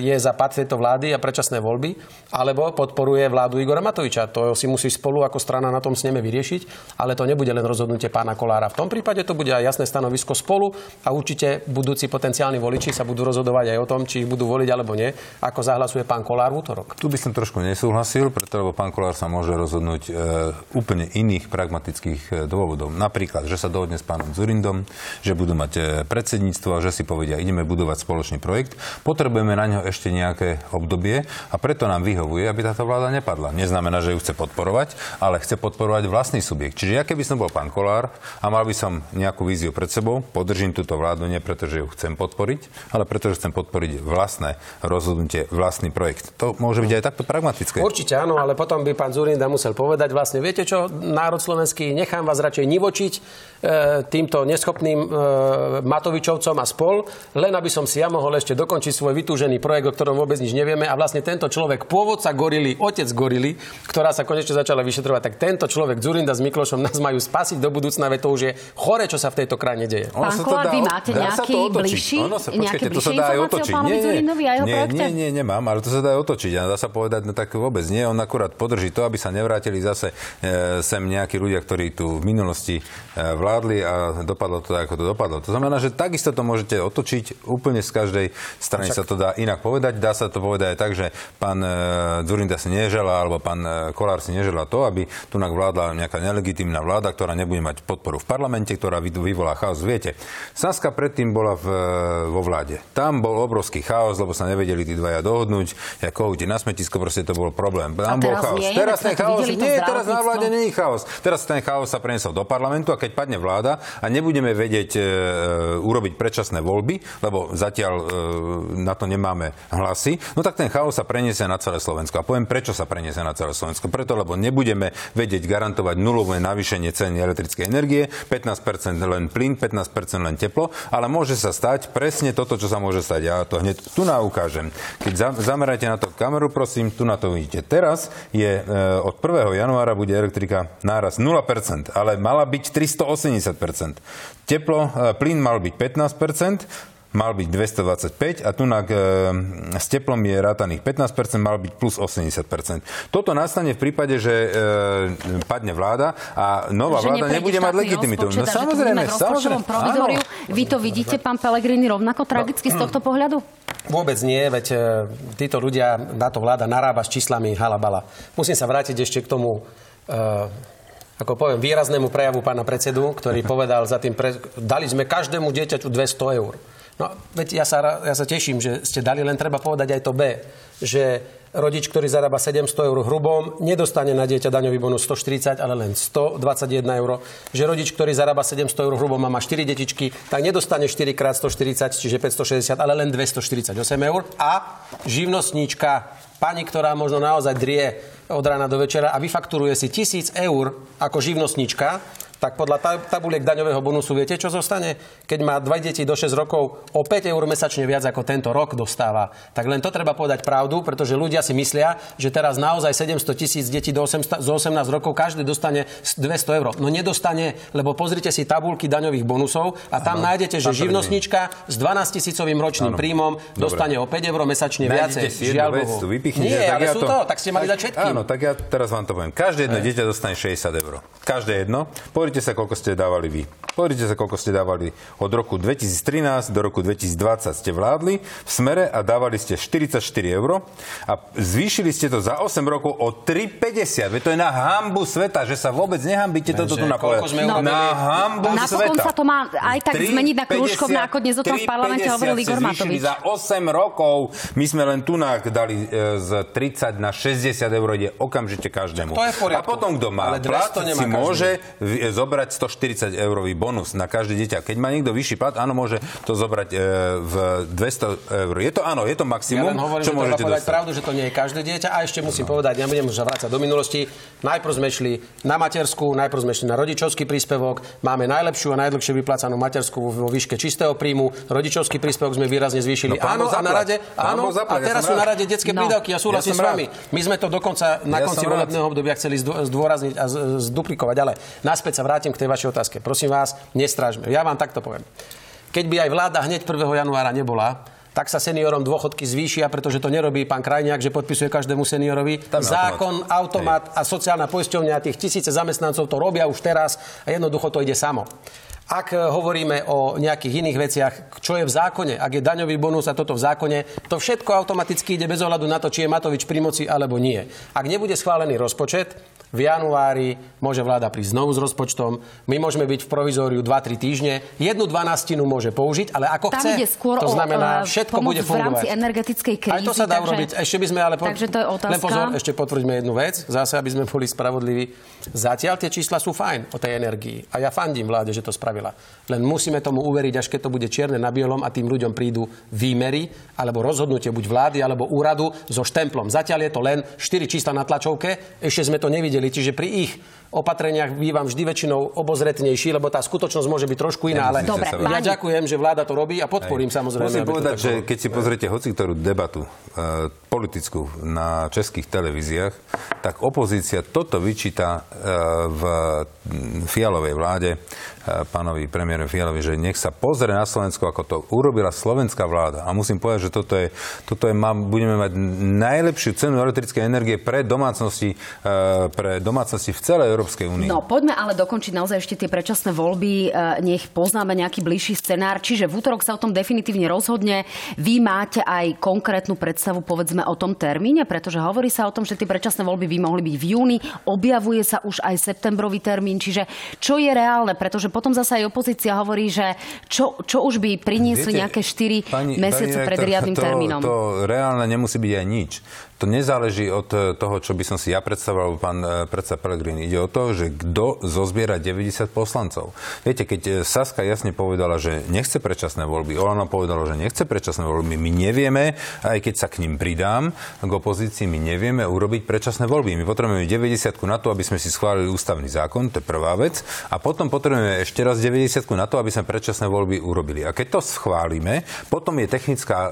je za pad tejto vlády a predčasné voľby, alebo podporuje vládu Igora Matoviča. To si musí spolu ako strana na tom sneme vyriešiť, ale to nebude len rozhodnutie pána Kolára. V tom prípade to bude aj jasné stanovisko spolu a určite budúci potenciálni voliči sa budú rozhodovať aj o tom, či ich budú voliť alebo nie, ako zahlasuje pán Kolár v útorok. Tu by som trošku nesúhlasil, preto lebo pán Kolár sa môže rozhodnúť e, úplne iných pragmatických e, dôvodov. Napríklad, že sa dohodne s pánom Zurindom, že budú mať predsedníctvo a že si povedia, ideme budovať spoločný projekt. Potrebujeme na ňo ešte nejaké obdobie a preto nám vyhovuje, aby táto vláda nepadla. Neznamená, že ju chce podporovať, ale chce podporovať vlastný subjekt. Čiže ja keby som bol pán Kolár a mal by som nejakú víziu pred sebou, podržím túto vládu nie preto, že ju chcem podporiť, ale preto, že chcem podporiť vlastné rozhodnutie, vlastný projekt. To môže byť aj takto pragmatické. Určite áno, ale potom by pán Zurinda musel povedať vlastne, viete čo, národ slovenský, nechám vás radšej nivočiť e, týmto neschopným e, Matovičovcom a spol, len aby som si ja mohol ešte dokončiť dokončiť svoj vytúžený projekt, o ktorom vôbec nič nevieme. A vlastne tento človek, pôvodca gorily, otec gorily, ktorá sa konečne začala vyšetrovať, tak tento človek, Zurinda s Miklošom, nás majú spasiť do budúcna, veď to už je chore, čo sa v tejto krajine deje. Pán Kolár, vy máte nejaký bližší, ono sa, počkajte, to sa dá aj otočiť. Nie, nie, nie, nie, nie, nemám, ale to sa dá otočiť. A dá sa povedať, no tak vôbec nie. On akurát podrží to, aby sa nevrátili zase e, sem nejakí ľudia, ktorí tu v minulosti e, vládli a dopadlo to tak, ako to dopadlo. To znamená, že takisto to môžete otočiť úplne z každej strane sa to dá inak povedať. Dá sa to povedať aj tak, že pán e, Zurinda si nežela, alebo pán e, Kolár si nežela to, aby tu vládla nejaká nelegitímna vláda, ktorá nebude mať podporu v parlamente, ktorá vyvolá chaos. Viete, Saska predtým bola v, e, vo vláde. Tam bol obrovský chaos, lebo sa nevedeli tí dvaja dohodnúť. Ja kohúti na smetisko, proste to bol problém. Tam bol chaos. Nie, teraz ten chaos, nie, teraz na vláde nie je chaos. Teraz ten chaos sa preniesol do parlamentu a keď padne vláda a nebudeme vedieť e, urobiť predčasné voľby, lebo zatiaľ e, na to nemáme hlasy, no tak ten chaos sa preniesie na celé Slovensko. A poviem, prečo sa preniesie na celé Slovensko. Preto, lebo nebudeme vedieť garantovať nulové navýšenie ceny elektrickej energie, 15% len plyn, 15% len teplo, ale môže sa stať presne toto, čo sa môže stať. Ja to hneď tu naukážem. Keď za, zameráte na to kameru, prosím, tu na to vidíte. Teraz je e, od 1. januára bude elektrika náraz 0%, ale mala byť 380%. Teplo, e, plyn mal byť 15%, mal byť 225 a tu na, e, s teplom je rátaných 15%, mal byť plus 80%. Toto nastane v prípade, že e, padne vláda a nová že vláda nebude mať legitimitu. No samozrejme, samozrejme. Vy to vidíte, pán Pelegrini, rovnako tragicky no, z tohto pohľadu? Vôbec nie, veď e, títo ľudia, táto vláda narába s číslami halabala. Musím sa vrátiť ešte k tomu e, ako poviem, výraznému prejavu pána predsedu, ktorý povedal za tým, pre... dali sme každému dieťaťu 200 eur. No, veď ja sa, ja sa teším, že ste dali, len treba povedať aj to B, že rodič, ktorý zarába 700 eur hrubom, nedostane na dieťa daňový bonus 140, ale len 121 eur. Že rodič, ktorý zarába 700 eur hrubom a má 4 detičky, tak nedostane 4 x 140, čiže 560, ale len 248 eur. A živnostníčka, pani, ktorá možno naozaj drie od rána do večera a vyfakturuje si 1000 eur ako živnostníčka, tak podľa tabuliek daňového bonusu viete, čo zostane? Keď má dva deti do 6 rokov, o 5 eur mesačne viac ako tento rok dostáva. Tak len to treba povedať pravdu, pretože ľudia si myslia, že teraz naozaj 700 tisíc detí do 8, 18 rokov každý dostane 200 eur. No nedostane, lebo pozrite si tabulky daňových bonusov a tam ano, nájdete, že živnostnička s 12 tisícovým ročným ano. príjmom dostane o 5 eur mesačne viacej. Žiaľ vec, Nie, ale ja sú to, tak ste mali dať všetkým. Áno, tak ja teraz vám to poviem. Každé jedno dieťa dostane 60 eur. Každé jedno. Pozrite sa, koľko ste dávali vy. Pozrite sa, koľko ste dávali od roku 2013 do roku 2020 ste vládli v smere a dávali ste 44 eur a zvýšili ste to za 8 rokov o 3,50. Veď to je na hambu sveta, že sa vôbec nehambíte toto tu napovedať. No, na hambu Napokon sveta. sa to má aj tak 3, zmeniť na krúžkovne, ako dnes o tom v parlamente hovoril Igor Matovič. za 8 rokov. My sme len tu dali e, z 30 na 60 eur, ide okamžite každému. To je v a potom, kto má plat, si môže zobrať 140 eurový bonus na každé dieťa. Keď má niekto vyšší plat, áno, môže to zobrať e, v 200 eur. Je to áno, je to maximum, ja len hovorím, čo že môžete povedať dostať. pravdu, že to nie je každé dieťa. A ešte musím povedať, ja budem už vrácať do minulosti. Najprv sme šli na materskú, najprv sme šli na rodičovský príspevok. Máme najlepšiu a najdlhšie vyplacanú materskú vo výške čistého príjmu. Rodičovský príspevok sme výrazne zvýšili. No, áno, a na rade, áno, a teraz sú na rade detské No. prídavky. Ja súhlasím Ja s vami. My sme to dokonca na Ja konci volebného obdobia chceli zdô- zdôrazniť a zduplikovať. Ale naspäť sa vrátim k tej vašej otázke. Prosím vás, nestrážme. Ja vám takto poviem. Keď by aj vláda hneď 1. januára nebola, tak sa seniorom dôchodky zvýšia, pretože to nerobí pán Krajniak, že podpisuje každému seniorovi. Tam Zákon, automat a sociálna poisťovňa, tých tisíce zamestnancov to robia už teraz a jednoducho to ide samo. Ak e, hovoríme o nejakých iných veciach, čo je v zákone, ak je daňový bonus a toto v zákone, to všetko automaticky ide bez ohľadu na to, či je Matovič pri moci alebo nie. Ak nebude schválený rozpočet, v januári môže vláda prísť znovu s rozpočtom. My môžeme byť v provizóriu 2-3 týždne. Jednu dvanastinu môže použiť, ale ako Tam chce, skôr to o, znamená, eh, všetko pomoc bude v fungovať. rámci energetickej krízy. Aj to sa dá takže- urobiť. Ešte by sme ale... po- Takže to je otázka. Len pozor, ešte potvrďme jednu vec. Zase, aby sme boli spravodliví. Zatiaľ tie čísla sú fajn o tej energii. A ja fandím vláde, že to spravila. Len musíme tomu uveriť, až keď to bude čierne na bielom a tým ľuďom prídu výmery alebo rozhodnutie buď vlády alebo úradu so štemplom. Zatiaľ je to len 4 čísla na tlačovke. Ešte sme to nevideli. Čiže pri ich opatreniach bývam vždy väčšinou obozretnejší, lebo tá skutočnosť môže byť trošku iná. Ale Dobre, ja ďakujem, že vláda to robí a podporím samozrejme. Musím povedať, že keď si pozriete hoci ktorú debatu e, politickú na českých televíziách, tak opozícia toto vyčíta e, v Fialovej vláde e, pánovi premiérovi Fialovi, že nech sa pozrie na Slovensko, ako to urobila slovenská vláda. A musím povedať, že toto je, toto je mám, budeme mať najlepšiu cenu elektrickej energie pre domácnosti, e, pre domácnosti v celej Európskej únii. No, poďme ale dokončiť naozaj ešte tie predčasné voľby. E, Nech poznáme nejaký bližší scenár. Čiže v útorok sa o tom definitívne rozhodne. Vy máte aj konkrétnu predstavu, povedzme, o tom termíne, pretože hovorí sa o tom, že tie predčasné voľby by mohli byť v júni. Objavuje sa už aj septembrový termín. Čiže čo je reálne? Pretože potom zasa aj opozícia hovorí, že čo, čo už by priniesli Viete, nejaké 4 mesiace pred redaktor, riadnym to, termínom. To reálne nemusí byť aj nič. To nezáleží od eh, toho, čo by som si ja predstavoval, pán eh, predsa Pelegrini. Ide o to, že kto zozbiera 90 poslancov. Viete, keď eh, Saska jasne povedala, že nechce predčasné voľby, Olano povedalo, že nechce predčasné voľby, my nevieme, aj keď sa k ním pridám, k opozícii, my nevieme urobiť predčasné voľby. My potrebujeme 90 na to, aby sme si schválili ústavný zákon, to je prvá vec, a potom potrebujeme ešte raz 90 na to, aby sme predčasné voľby urobili. A keď to schválime, potom je technická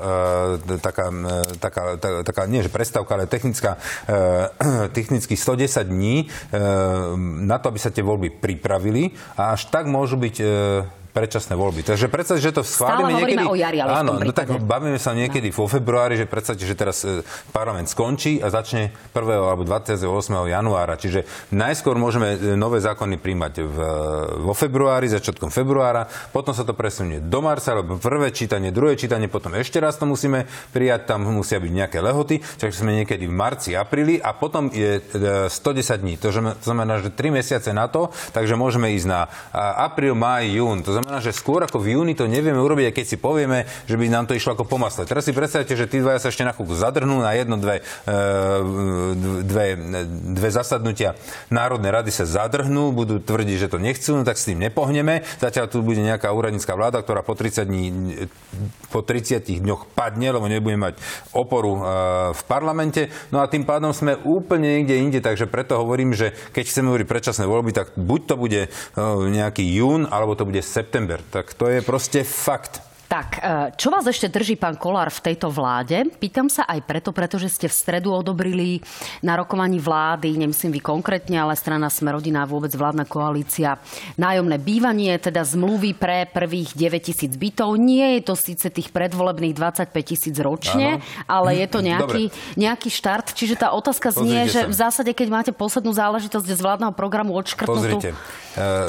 e, taká, e, taká, taká, taká, nie že prestávka, ale technická, e, technicky 110 dní e, na to, aby sa tie voľby pripravili. A až tak môžu byť e, predčasné voľby. Takže predstav, že to schválime hovoríme niekedy... o jari, ale v Áno, no tak bavíme sa niekedy vo februári, že predstavte, že teraz e, parlament skončí a začne 1. alebo 28. januára. Čiže najskôr môžeme e, nové zákony príjmať v, vo februári, začiatkom februára, potom sa to presunie do marca, alebo prvé čítanie, druhé čítanie, potom ešte raz to musíme prijať, tam musia byť nejaké lehoty, takže sme niekedy v marci, apríli a potom je e, 110 dní. To znamená- že 3 mesiace na to, takže môžeme ísť na apríl, máj, jún. To znamená, že skôr ako v júni to nevieme urobiť, keď si povieme, že by nám to išlo ako po masle. Teraz si predstavte, že tí dvaja sa ešte na chvíľku zadrhnú na jedno, dve, e, dve, dve zasadnutia Národnej rady sa zadrhnú, budú tvrdiť, že to nechcú, no tak s tým nepohneme. Zatiaľ tu bude nejaká úradnícka vláda, ktorá po 30, dní, po 30 dňoch padne, lebo nebude mať oporu e, v parlamente. No a tým pádom sme úplne niekde inde, takže preto hovorím, že keď chceme hovoriť predčasné voľby, tak buď to bude e, nejaký jún, alebo to bude september. Tak to je proste fakt. Tak, e, čo vás ešte drží, pán Kolár, v tejto vláde? Pýtam sa aj preto, pretože ste v stredu odobrili na rokovaní vlády, nemyslím vy konkrétne, ale strana Smerodina a vôbec vládna koalícia, nájomné bývanie, teda zmluvy pre prvých 9 tisíc bytov. Nie je to síce tých predvolebných 25 tisíc ročne, Áno. ale je to Dobre. nejaký, nejaký štart. Čiže tá otázka znie, Pozrite že sa. v zásade, keď máte poslednú záležitosť z vládneho programu odškrtnutú, Pozrite.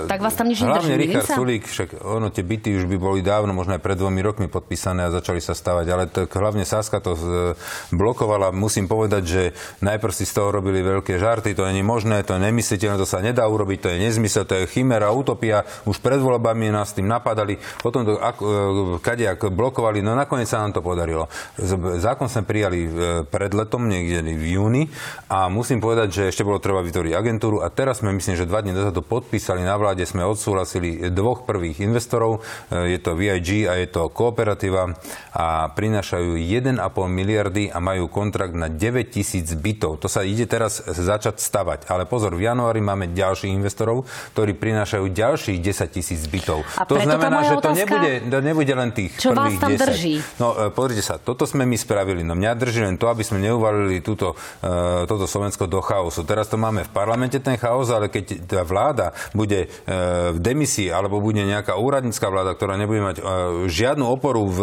tak vás tam nič Hlavne nedrží, milím Richard? Sulík, však ono, tie byty už by boli dávno, možno aj pred dvomi rokmi podpísané a začali sa stavať, ale to, hlavne Saska to blokovala. Musím povedať, že najprv si z toho robili veľké žarty, to je možné, to je nemysliteľné, to sa nedá urobiť, to je nezmysel, to je chimera, utopia. Už pred voľbami nás tým napadali, potom to ak, kadejak blokovali, no nakoniec sa nám to podarilo. Zákon sme prijali pred letom, niekde v júni a musím povedať, že ešte bolo treba vytvoriť agentúru a teraz sme myslím, že dva dní dozadu podpísali na vláde, sme odsúhlasili dvoch prvých investorov, e, je to VIG a je to Kooperativa a prinášajú 1,5 miliardy a majú kontrakt na 9 tisíc bytov. To sa ide teraz začať stavať. Ale pozor, v januári máme ďalších investorov, ktorí prinášajú ďalších 10 tisíc bytov. A to znamená, že to otázka, nebude, to nebude len tých čo prvých vás tam 10. drží? No, e, pozrite sa, toto sme my spravili. No mňa drží len to, aby sme neuvalili túto, uh, toto Slovensko do chaosu. Teraz to máme v parlamente ten chaos, ale keď tá vláda bude uh, v demisii alebo bude nejaká úradnícka vláda, ktorá nebude mať uh, žiadnu oporu v,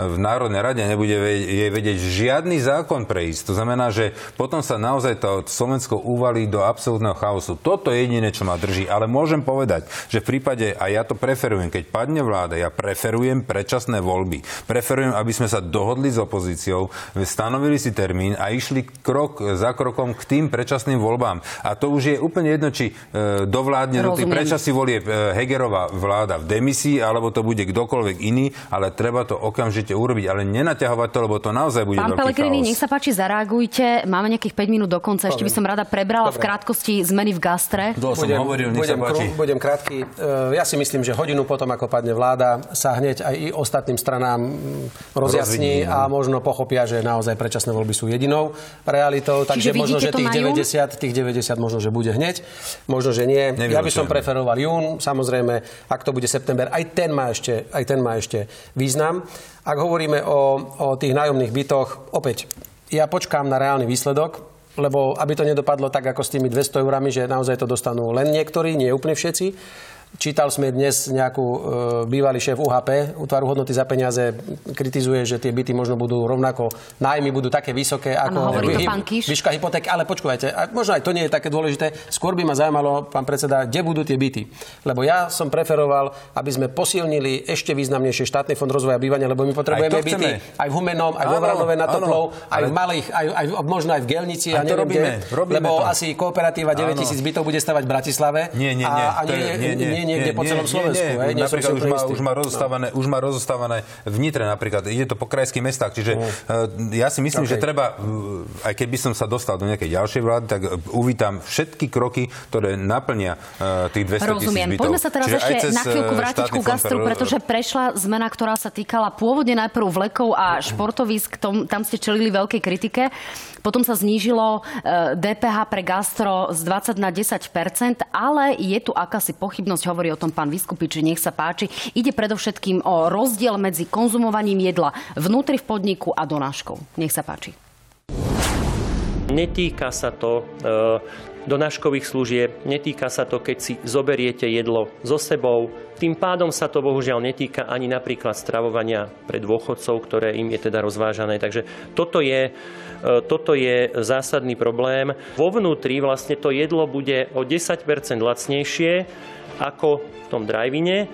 v Národnej rade, nebude jej vedieť žiadny zákon prejsť. To znamená, že potom sa naozaj to Slovensko uvalí do absolútneho chaosu. Toto je jediné, čo ma drží. Ale môžem povedať, že v prípade, a ja to preferujem, keď padne vláda, ja preferujem predčasné voľby. Preferujem, aby sme sa dohodli s opozíciou, stanovili si termín a išli krok za krokom k tým predčasným voľbám. A to už je úplne jedno, či e, dovládne do tých predčasí volie e, Hegerová vláda v demisii, alebo to bude kdokoľvek iný, ale treba to okamžite urobiť, ale nenaťahovať to, lebo to naozaj bude Pán Pelegrini, nech sa páči, zareagujte. Máme nejakých 5 minút do konca. Ešte by som rada prebrala Dobre. v krátkosti zmeny v gastre. Som budem, hovoril, nech budem, sa páči. budem krátky. E, ja si myslím, že hodinu potom, ako padne vláda, sa hneď aj i ostatným stranám rozjasní Rozvidí, a možno pochopia, že naozaj predčasné voľby sú jedinou realitou. Takže možno, že tých 90, tých 90 možno, že bude hneď. Možno, že nie. Ja by som preferoval jún. Samozrejme, ak to bude september, aj ten má ešte, aj ten má ešte význam. Ak hovoríme o, o tých nájomných bytoch, opäť, ja počkám na reálny výsledok, lebo aby to nedopadlo tak ako s tými 200 eurami, že naozaj to dostanú len niektorí, nie úplne všetci. Čítal sme dnes nejakú e, bývalý šéf UHP, útvaru hodnoty za peniaze, kritizuje, že tie byty možno budú rovnako, nájmy budú také vysoké ako ano, hy, výška hypotéky, ale počúvajte, a možno aj to nie je také dôležité. Skôr by ma zaujímalo, pán predseda, kde budú tie byty. Lebo ja som preferoval, aby sme posilnili ešte významnejšie štátny fond rozvoja bývania, lebo my potrebujeme aj byty aj v Humenom, aj vo Vranove na Toplov, aj v malých, aj, aj, možno aj v Gelnici, a neviem robíme, kde, robíme lebo to. asi kooperatíva 9000 bytov bude stavať v Bratislave. Nie, nie, nie. A, a nie, nie, nie, nie niekde nie, po celom Slovensku. Nie, nie, hej, nie napríklad už má, už, má rozostávané, no. už má rozostávané v Nitre napríklad. Ide to po krajských mestách. Čiže uh, ja si myslím, okay. že treba, uh, aj keby som sa dostal do nejakej ďalšej vlády, tak uh, uvítam všetky kroky, ktoré naplnia uh, tých 200 Rozumiem. bytov. Poďme sa teraz Čiže ešte na chvíľku vrátiť ku gastru, pretože prešla zmena, ktorá sa týkala pôvodne najprv vlekov a športovisk. Tam ste čelili veľkej kritike. Potom sa znížilo DPH pre gastro z 20 na 10% ale je tu akási pochybnosť, hovorí o tom pán Vyskupič, nech sa páči. Ide predovšetkým o rozdiel medzi konzumovaním jedla vnútri v podniku a donáškou. Nech sa páči. Netýka sa to e, donáškových služieb, netýka sa to, keď si zoberiete jedlo so sebou. Tým pádom sa to bohužiaľ netýka ani napríklad stravovania pre dôchodcov, ktoré im je teda rozvážané. Takže toto je, toto je zásadný problém. Vo vnútri vlastne to jedlo bude o 10% lacnejšie ako v tom drive-ine.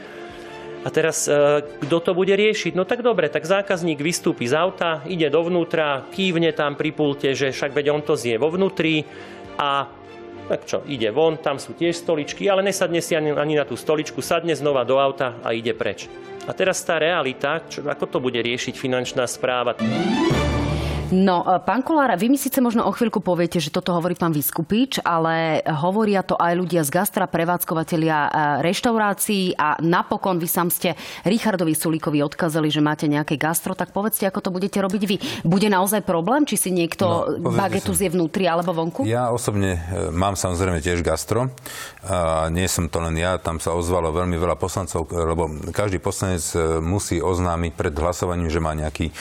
A teraz, e, kto to bude riešiť? No tak dobre, tak zákazník vystúpi z auta, ide dovnútra, kývne tam pri pulte, že však veď on to zje vo vnútri a tak čo, ide von, tam sú tiež stoličky, ale nesadne si ani, ani na tú stoličku, sadne znova do auta a ide preč. A teraz tá realita, čo, ako to bude riešiť finančná správa? No, e, pán Kolár, vy mi síce možno o chvíľku poviete, že toto hovorí pán Vyskupič, ale hovoria to aj ľudia z gastra, prevádzkovateľia e, reštaurácií a napokon vy sám ste Richardovi Sulíkovi odkazali, že máte nejaké gastro, tak povedzte, ako to budete robiť vy. Bude naozaj problém, či si niekto no, bagetu zje vnútri alebo vonku? Ja osobne e, mám samozrejme tiež gastro. A nie som to len ja, tam sa ozvalo veľmi veľa poslancov, lebo každý poslanec musí oznámiť pred hlasovaním, že má nejaký e,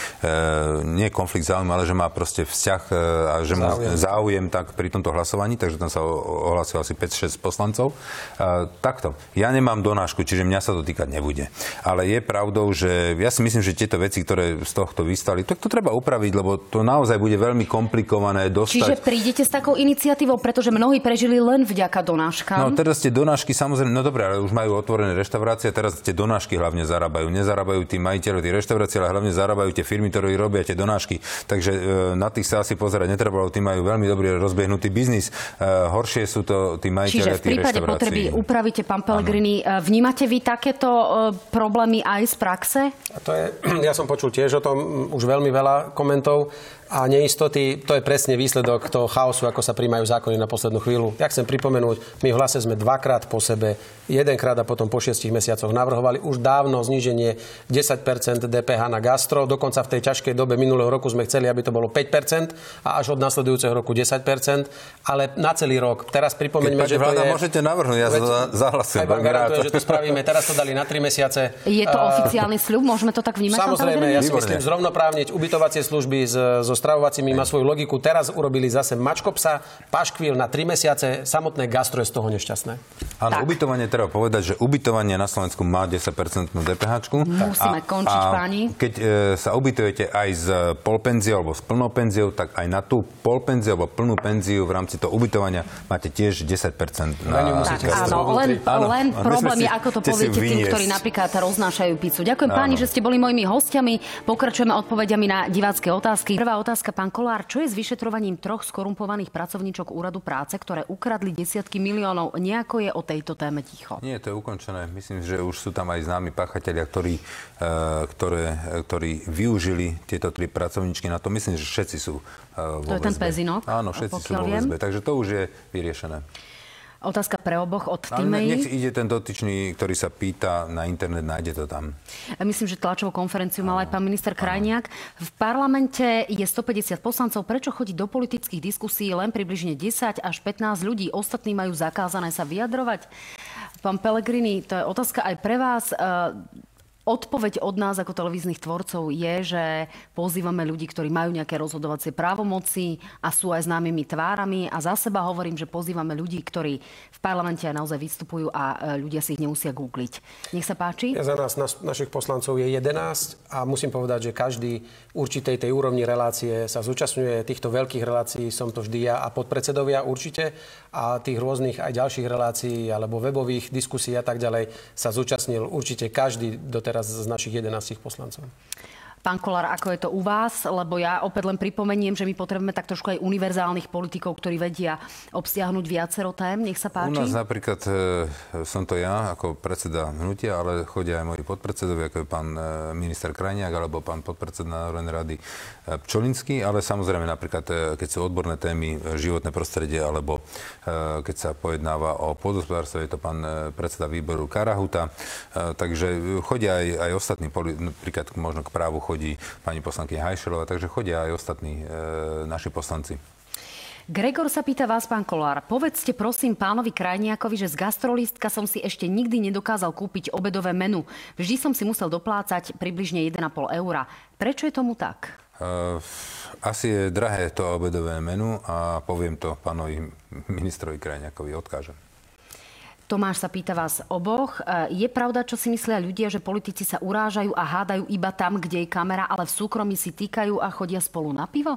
nie konflikt záujmu, ale že má proste vzťah e, a že má záujem. záujem tak pri tomto hlasovaní, takže tam sa ohlasilo asi 5-6 poslancov. Uh, takto, ja nemám donášku, čiže mňa sa to týkať nebude. Ale je pravdou, že ja si myslím, že tieto veci, ktoré z tohto vystali, tak to treba upraviť, lebo to naozaj bude veľmi komplikované dostať. Čiže prídete s takou iniciatívou, pretože mnohí prežili len vďaka donáškam. No teraz tie donášky samozrejme, no dobre, ale už majú otvorené reštaurácie, teraz tie donášky hlavne zarábajú. Nezarábajú tí majiteľi tých reštaurácií, ale hlavne zarábajú tie firmy, ktoré robia tie donášky. Takže e, na tých sa asi pozerať netreba, lebo tí majú veľmi dobrý rozbehnutý biznis. E, horšie sú to tí majiteľi Čiže v prípade potreby upravíte, pán Pellegrini, ano. vnímate vy takéto e, problémy aj z praxe? A to je, ja som počul tiež o tom už veľmi veľa komentov a neistoty, to je presne výsledok toho chaosu, ako sa príjmajú zákony na poslednú chvíľu. Ja chcem pripomenúť, my v hlase sme dvakrát po sebe, jedenkrát a potom po šiestich mesiacoch navrhovali už dávno zníženie 10% DPH na gastro. Dokonca v tej ťažkej dobe minulého roku sme chceli, aby to bolo 5% a až od nasledujúceho roku 10%, ale na celý rok. Teraz pripomeňme, že to je... môžete navrhnúť, ja sa zahlasujem. Aj garantujem, že to spravíme. Teraz to dali na 3 mesiace. Je to oficiálny sľub? Môžeme to tak vnímať? Samozrejme, ja si myslím zrovnoprávniť ubytovacie služby zo stravovacími má svoju logiku. Teraz urobili zase mačkopsa, paškvíl na 3 mesiace, samotné gastro je z toho nešťastné. Áno, ubytovanie treba povedať, že ubytovanie na Slovensku má 10% DPH. Musíme a, končiť, a páni. Keď e, sa ubytujete aj z polpenziou alebo s plnou penziou, tak aj na tú polpenziu alebo plnú penziu v rámci toho ubytovania máte tiež 10% na tak, áno, len, áno, len problém je, ako to poviete tým, ktorí napríklad roznášajú pizzu. Ďakujem áno. páni, že ste boli mojimi hostiami. Pokračujeme odpovediami na divácké otázky. Prvá otázka, pán Kolár, čo je s vyšetrovaním troch skorumpovaných pracovníčok Úradu práce, ktoré ukradli desiatky miliónov? Nejako je o tejto téme ticho? Nie, to je ukončené. Myslím, že už sú tam aj známi páchatelia, ktorí, e, ktoré, e, ktorí využili tieto tri pracovníčky na to. Myslím, že všetci sú e, vo To je ten pezinok? Áno, všetci sú vo väzbe. Takže to už je vyriešené. Otázka pre oboch od Týmej. Nech ide ten dotyčný, ktorý sa pýta na internet, nájde to tam. Myslím, že tlačovú konferenciu mal aj pán minister Krajniak. V parlamente je 150 poslancov. Prečo chodiť do politických diskusí len približne 10 až 15 ľudí? Ostatní majú zakázané sa vyjadrovať? Pán Pellegrini, to je otázka aj pre vás. Odpoveď od nás ako televíznych tvorcov je, že pozývame ľudí, ktorí majú nejaké rozhodovacie právomoci a sú aj známymi tvárami a za seba hovorím, že pozývame ľudí, ktorí v parlamente aj naozaj vystupujú a e, ľudia si ich nemusia googliť. Nech sa páči. Ja za nás, naš, našich poslancov je 11 a musím povedať, že každý určitej tej úrovni relácie sa zúčastňuje. Týchto veľkých relácií som to vždy ja a podpredsedovia určite a tých rôznych aj ďalších relácií alebo webových diskusí a tak ďalej sa zúčastnil určite každý doteraz teraz z našich 11 poslancov. Pán Kolár, ako je to u vás? Lebo ja opäť len pripomeniem, že my potrebujeme tak trošku aj univerzálnych politikov, ktorí vedia obsiahnuť viacero tém. Nech sa páči. U nás napríklad e, som to ja ako predseda hnutia, ale chodia aj moji podpredsedovia, ako je pán e, minister Krajniak alebo pán podpredseda Národnej rady e, Pčolinský, ale samozrejme napríklad, e, keď sú odborné témy, e, životné prostredie alebo keď sa pojednáva o pôdospodárstve, je to pán predseda výboru Karahuta. Takže chodia aj, aj ostatní, napríklad možno k právu chodí pani poslankyňa Hajšelová, takže chodia aj ostatní e, naši poslanci. Gregor sa pýta vás, pán Kolár. Povedzte prosím pánovi Krajniakovi, že z gastrolistka som si ešte nikdy nedokázal kúpiť obedové menu. Vždy som si musel doplácať približne 1,5 eura. Prečo je tomu tak? Uh, asi je drahé to obedové menu a poviem to pánovi ministrovi Krajniakovi, odkážem. Tomáš sa pýta vás oboch. E, je pravda, čo si myslia ľudia, že politici sa urážajú a hádajú iba tam, kde je kamera, ale v súkromí si týkajú a chodia spolu na pivo?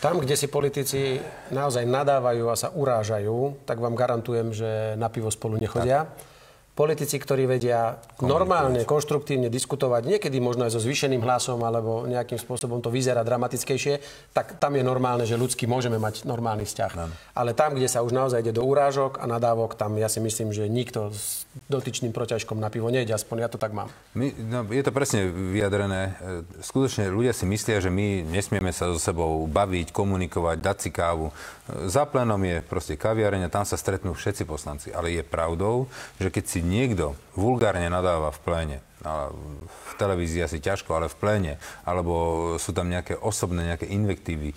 Tam, kde si politici naozaj nadávajú a sa urážajú, tak vám garantujem, že na pivo spolu nechodia. Tak politici, ktorí vedia normálne, konštruktívne diskutovať, niekedy možno aj so zvýšeným hlasom, alebo nejakým spôsobom to vyzerá dramatickejšie, tak tam je normálne, že ľudsky môžeme mať normálny vzťah. No. Ale tam, kde sa už naozaj ide do urážok a nadávok, tam ja si myslím, že nikto s dotyčným proťažkom na pivo nejde, aspoň ja to tak mám. My, no, je to presne vyjadrené. E, skutočne ľudia si myslia, že my nesmieme sa so sebou baviť, komunikovať, dať si kávu. E, za plenom je proste kaviareň a tam sa stretnú všetci poslanci. Ale je pravdou, že keď si niekto vulgárne nadáva v pléne v televízii asi ťažko, ale v pléne, alebo sú tam nejaké osobné, nejaké invektívy,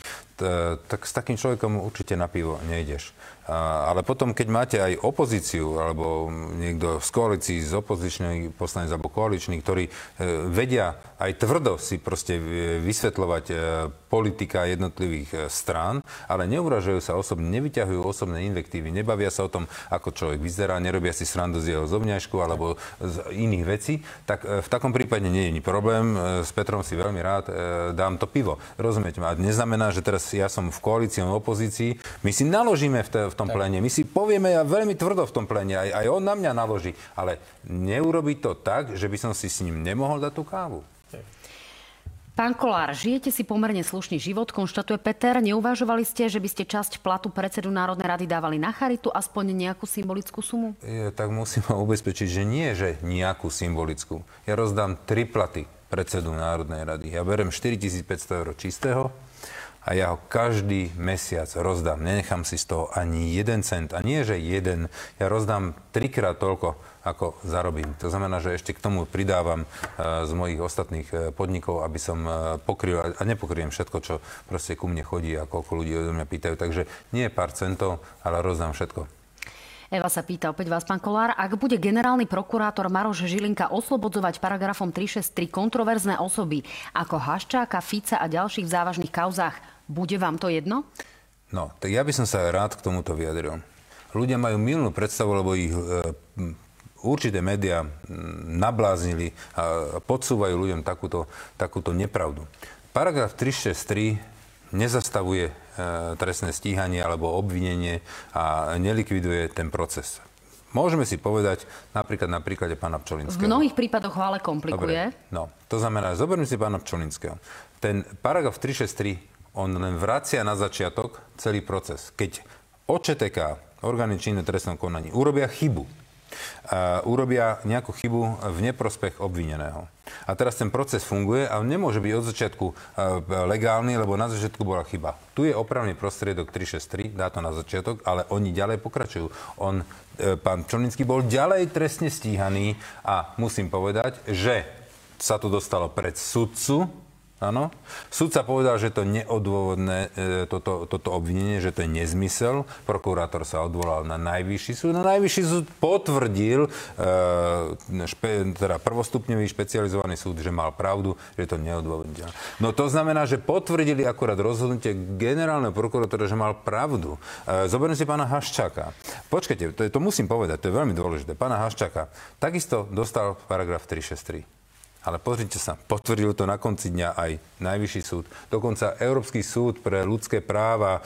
tak s takým človekom určite na pivo nejdeš. Ale potom, keď máte aj opozíciu, alebo niekto z koalícií, z opozičných poslanec alebo koaličných, ktorí e, vedia aj tvrdo si proste vysvetľovať e, politika jednotlivých e, strán, ale neuražujú sa osobne, nevyťahujú osobné invektívy, nebavia sa o tom, ako človek vyzerá, nerobia si srandu z jeho zovňažku alebo z iných vecí, tak v takom prípade nie je problém. S Petrom si veľmi rád dám to pivo. Rozumiete ma? A neznamená, že teraz ja som v koalícii, v opozícii. My si naložíme v, te, v tom tak. plene. My si povieme ja veľmi tvrdo v tom plene. Aj, aj on na mňa naloží. Ale neurobi to tak, že by som si s ním nemohol dať tú kávu. Pán Kolár, žijete si pomerne slušný život, konštatuje Peter. Neuvažovali ste, že by ste časť platu predsedu Národnej rady dávali na charitu, aspoň nejakú symbolickú sumu? Je, tak musím ma ubezpečiť, že nie, že nejakú symbolickú. Ja rozdám tri platy predsedu Národnej rady. Ja berem 4500 eur čistého, a ja ho každý mesiac rozdám. Nenechám si z toho ani jeden cent. A nie, že jeden. Ja rozdám trikrát toľko, ako zarobím. To znamená, že ešte k tomu pridávam uh, z mojich ostatných uh, podnikov, aby som uh, pokryl, a nepokryjem všetko, čo proste ku mne chodí a koľko ľudí od mňa pýtajú. Takže nie pár centov, ale rozdám všetko. Eva sa pýta opäť vás, pán Kolár, ak bude generálny prokurátor Maroš Žilinka oslobodzovať paragrafom 363 kontroverzné osoby ako Haščáka, Fica a ďalších v závažných kauzách, bude vám to jedno? No, tak ja by som sa rád k tomuto vyjadril. Ľudia majú milnú predstavu, lebo ich e, určité médiá nabláznili a podsúvajú ľuďom takúto, takúto nepravdu. Paragraf 363 nezastavuje e, trestné stíhanie alebo obvinenie a nelikviduje ten proces. Môžeme si povedať napríklad na príklade pána Pčolinského. V mnohých prípadoch ho ale komplikuje. Dobre, no, to znamená, zoberme si pána Pčolinského. Ten paragraf 363 on len vracia na začiatok celý proces. Keď OČTK, orgány činné trestnom konaní, urobia chybu, urobia nejakú chybu v neprospech obvineného. A teraz ten proces funguje a nemôže byť od začiatku uh, legálny, lebo na začiatku bola chyba. Tu je opravný prostriedok 363, dá to na začiatok, ale oni ďalej pokračujú. On, uh, pán Čolnický bol ďalej trestne stíhaný a musím povedať, že sa to dostalo pred sudcu, Áno. Súdca povedal, že to neodôvodné, e, toto, toto obvinenie, že to je nezmysel. Prokurátor sa odvolal na najvyšší súd. Na najvyšší súd potvrdil, e, špe, teda prvostupňový špecializovaný súd, že mal pravdu, že to neodôvodniteľné. No to znamená, že potvrdili akurát rozhodnutie generálneho prokurátora, že mal pravdu. E, zoberiem si pána Haščáka. Počkajte, to, to musím povedať, to je veľmi dôležité. Pána Haščáka takisto dostal paragraf 363. Ale pozrite sa, potvrdil to na konci dňa aj Najvyšší súd. Dokonca Európsky súd pre ľudské práva e,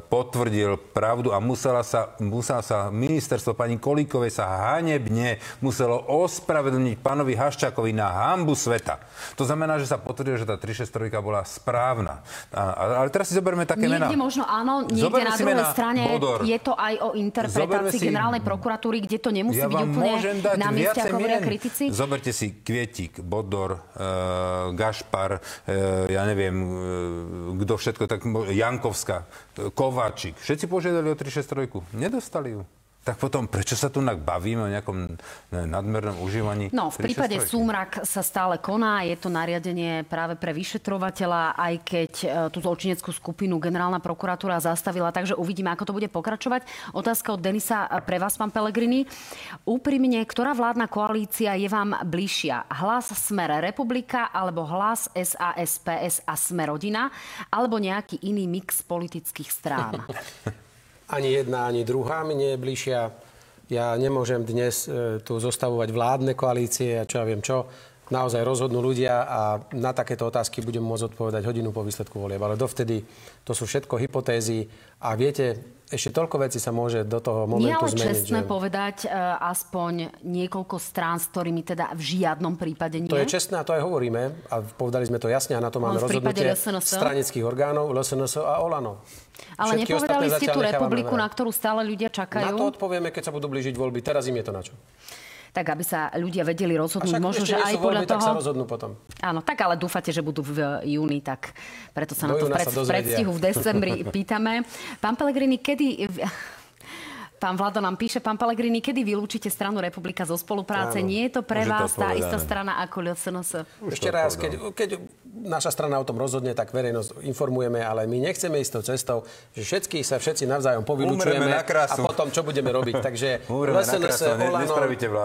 potvrdil pravdu a musela sa, musela sa ministerstvo pani Kolíkovej sa hanebne muselo ospravedlniť pánovi Haščákovi na hambu sveta. To znamená, že sa potvrdilo, že tá 363 bola správna. A, ale teraz si zoberme také niekde mená. Niekde možno áno, niekde zoberme na druhej strane Bodor. je to aj o interpretácii si... generálnej prokuratúry, kde to nemusí ja byť úplne na mieste, ako kritici. Zoberte si Kvietik, Bodor, e, Gašpar, E, ja neviem, e, kto všetko, tak Jankovská, Kováčik. Všetci požiadali o 363. Nedostali ju tak potom prečo sa tu bavíme o nejakom nadmernom užívaní? No, v prípade Súmrak sa stále koná. Je to nariadenie práve pre vyšetrovateľa, aj keď e, tú zločineckú skupinu generálna prokuratúra zastavila, takže uvidíme, ako to bude pokračovať. Otázka od Denisa pre vás, pán Pelegrini. Úprimne, ktorá vládna koalícia je vám bližšia? Hlas Smer Republika alebo hlas SAS, PS a Smerodina? Alebo nejaký iný mix politických strán? Ani jedna, ani druhá mi nie je bližšia. Ja nemôžem dnes e, tu zostavovať vládne koalície a čo ja viem čo. Naozaj rozhodnú ľudia a na takéto otázky budem môcť odpovedať hodinu po výsledku volieb. Ale dovtedy to sú všetko hypotézy a viete, ešte toľko vecí sa môže do toho momentu. Nie ale čestné že... povedať uh, aspoň niekoľko strán, s ktorými teda v žiadnom prípade nie. To je čestné a to aj hovoríme a povedali sme to jasne a na to máme rozhodnutie stranických orgánov, LSNS a OLANO. Ale Všetky nepovedali ste tú republiku, na ktorú stále ľudia čakajú? Na to odpovieme, keď sa budú blížiť voľby. Teraz im je to na čo tak aby sa ľudia vedeli rozhodnúť. Možno, že aj podľa voľby, toho... Tak sa rozhodnú potom. Áno, tak ale dúfate, že budú v júni, tak preto sa Do na to v, pred, v predstihu v decembri pýtame. Pán Pelegrini, kedy Pán Vlado nám píše, pán Pellegrini, kedy vylúčite stranu Republika zo spolupráce? Áno. Nie je to pre vás tá istá strana ako LSNS? Ešte raz, keď, keď naša strana o tom rozhodne, tak verejnosť informujeme, ale my nechceme ísť tou cestou, že všetky sa všetci navzájom na a potom čo budeme robiť. Takže LSNS, Olano,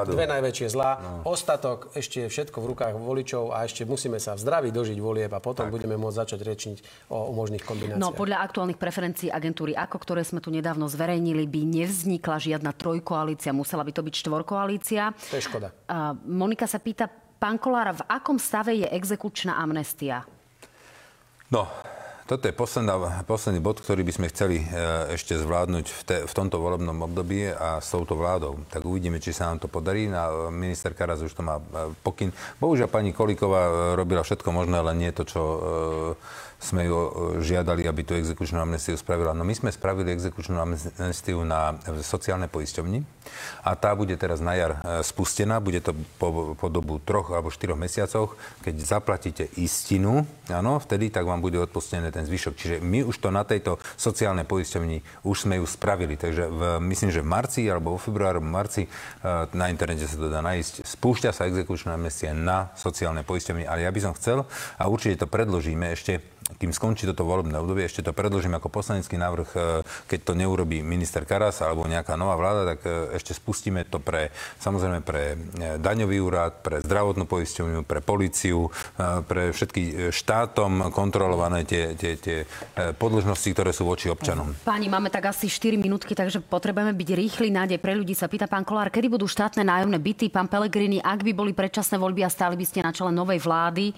dve najväčšie zlá, ostatok ešte je všetko v rukách voličov a ešte musíme sa v zdraví dožiť volieb a potom budeme môcť začať rečiť o, o možných kombináciách. No podľa aktuálnych preferencií agentúry AKO, ktoré sme tu nedávno zverejnili, by nevznikla žiadna trojkoalícia, musela by to byť štvorkoalícia. To je škoda. Monika sa pýta, pán Kolár, v akom stave je exekučná amnestia? No, toto je posledná, posledný bod, ktorý by sme chceli e, ešte zvládnuť v, te, v tomto volebnom období a s touto vládou. Tak uvidíme, či sa nám to podarí. Na, minister Karas už to má e, pokyn. Bohužiaľ, pani Kolíková e, robila všetko možné, ale nie to, čo e, sme ju e, žiadali, aby tú exekučnú amnestiu spravila. No my sme spravili exekučnú amnestiu na e, sociálnej poisťovni a tá bude teraz na jar e, spustená. Bude to po, po dobu troch alebo štyroch mesiacoch. Keď zaplatíte istinu, áno, vtedy tak vám bude odpustené ten zvyšok. Čiže my už to na tejto sociálnej poisťovni už sme ju spravili. Takže v, myslím, že v marci alebo vo februáru, v marci e, na internete sa to dá nájsť. Spúšťa sa exekučná amnestia na sociálnej poisťovni, ale ja by som chcel a určite to predložíme ešte kým skončí toto volebné obdobie, ešte to predložím ako poslanecký návrh, e, keď to neurobí minister Karas alebo nejaká nová vláda, tak e, ešte spustíme to pre, samozrejme pre e, daňový úrad, pre zdravotnú poisťovňu, pre policiu, pre všetky štátom kontrolované tie, tie, tie podložnosti, ktoré sú voči občanom. Páni, máme tak asi 4 minútky, takže potrebujeme byť rýchli. Nádej pre ľudí sa pýta pán Kolár, kedy budú štátne nájomné byty? Pán Pellegrini, ak by boli predčasné voľby a stáli by ste na čele novej vlády,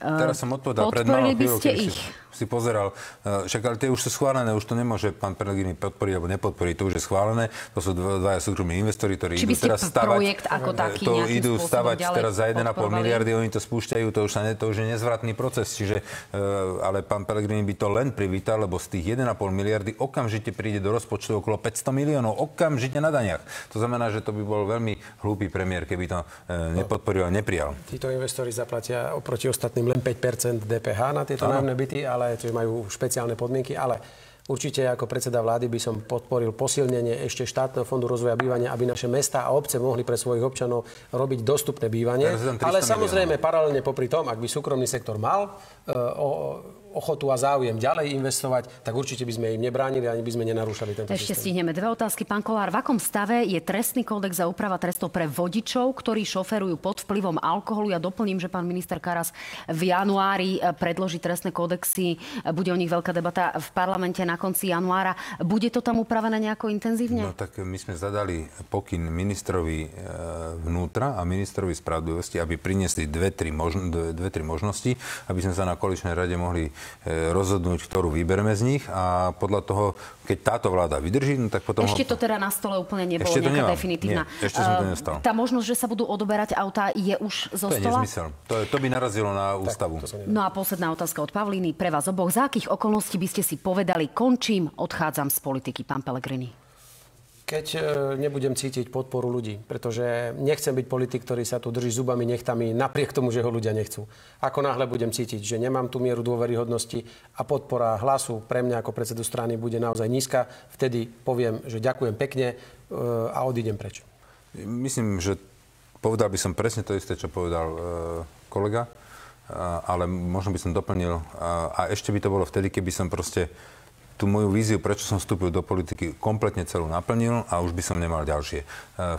Teraz som odpovedal pred malou chvíľou, ste ich? Si, si pozeral. Eh, Však ale tie už sú schválené, už to nemôže pán Pellegrini podporiť alebo nepodporiť, to už je schválené. To sú dva, dvaja súkromní investori, ktorí Či by idú ste teraz stavať. projekt ako eh, taký to idú stavať teraz za 1,5 podporovali? miliardy, oni to spúšťajú, to už, sa ne, to už je nezvratný proces. Čiže, eh, ale pán Pellegrini by to len privítal, lebo z tých 1,5 miliardy okamžite príde do rozpočtu okolo 500 miliónov, okamžite na daniach. To znamená, že to by bol veľmi hlúpy premiér, keby to nepodporil a neprijal. Títo investori zaplatia oproti ostatným len 5% DPH na tieto nájomné byty, ale že majú špeciálne podmienky, ale určite ako predseda vlády by som podporil posilnenie ešte štátneho fondu rozvoja bývania, aby naše mesta a obce mohli pre svojich občanov robiť dostupné bývanie. Teraz je tam 300 Ale samozrejme paralelne popri tom, ak by súkromný sektor mal e, o, ochotu a záujem ďalej investovať, tak určite by sme im nebránili ani by sme nenarúšali tento Ešte systém. stihneme dve otázky. Pán Kolár, v akom stave je trestný kódex a úprava trestov pre vodičov, ktorí šoferujú pod vplyvom alkoholu? Ja doplním, že pán minister Karas v januári eh, predloží trestné kódexy. Eh, Bude o nich veľká debata v parlamente na konci januára. Bude to tam upravené nejako intenzívne? No tak my sme zadali pokyn ministrovi e, vnútra a ministrovi spravodlivosti, aby priniesli dve tri, možno, dve, dve, tri možnosti, aby sme sa na koaličnej rade mohli e, rozhodnúť, ktorú vybereme z nich a podľa toho, keď táto vláda vydrží, no tak potom... Ešte ho... to teda na stole úplne nebolo Ešte to nejaká nemám. definitívna. Nie, ešte som to Eh, nedostal. Tá možnosť, že sa budú odoberať autá, je už zo To je nezmysel. To, je, to by narazilo na ústavu. No a posledná otázka od Pavlíny pre vás oboch. Za akých okolností by ste si povedali, končím, odchádzam z politiky, pán Pellegrini? Keď e, nebudem cítiť podporu ľudí, pretože nechcem byť politik, ktorý sa tu drží zubami, nechtami, napriek tomu, že ho ľudia nechcú. Ako náhle budem cítiť, že nemám tú mieru dôveryhodnosti a podpora hlasu pre mňa ako predsedu strany bude naozaj nízka, vtedy poviem, že ďakujem pekne e, a odídem preč. Myslím, že povedal by som presne to isté, čo povedal e, kolega, ale možno by som doplnil. A ešte by to bolo vtedy, keby som proste tú moju víziu, prečo som vstúpil do politiky, kompletne celú naplnil a už by som nemal ďalšie. E,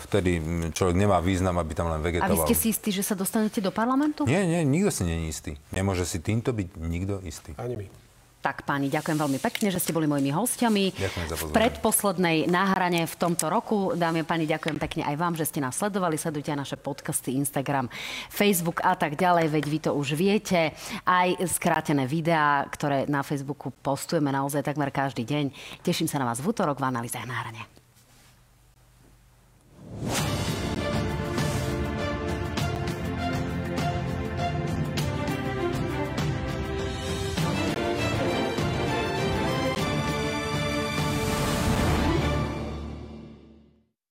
vtedy človek nemá význam, aby tam len A vy vegetoval. ste si istí, že sa dostanete do parlamentu? Nie, nie, nikto si není istý. Nemôže si týmto byť nikto istý. Ani my. Tak páni, ďakujem veľmi pekne, že ste boli mojimi hostiami. Ďakujem za pozornosť. V predposlednej náhrane v tomto roku. Dámy a páni, ďakujem pekne aj vám, že ste nás sledovali. Sledujte aj naše podcasty, Instagram, Facebook a tak ďalej, veď vy to už viete. Aj skrátené videá, ktoré na Facebooku postujeme naozaj takmer každý deň. Teším sa na vás v útorok v analýzach náhrane.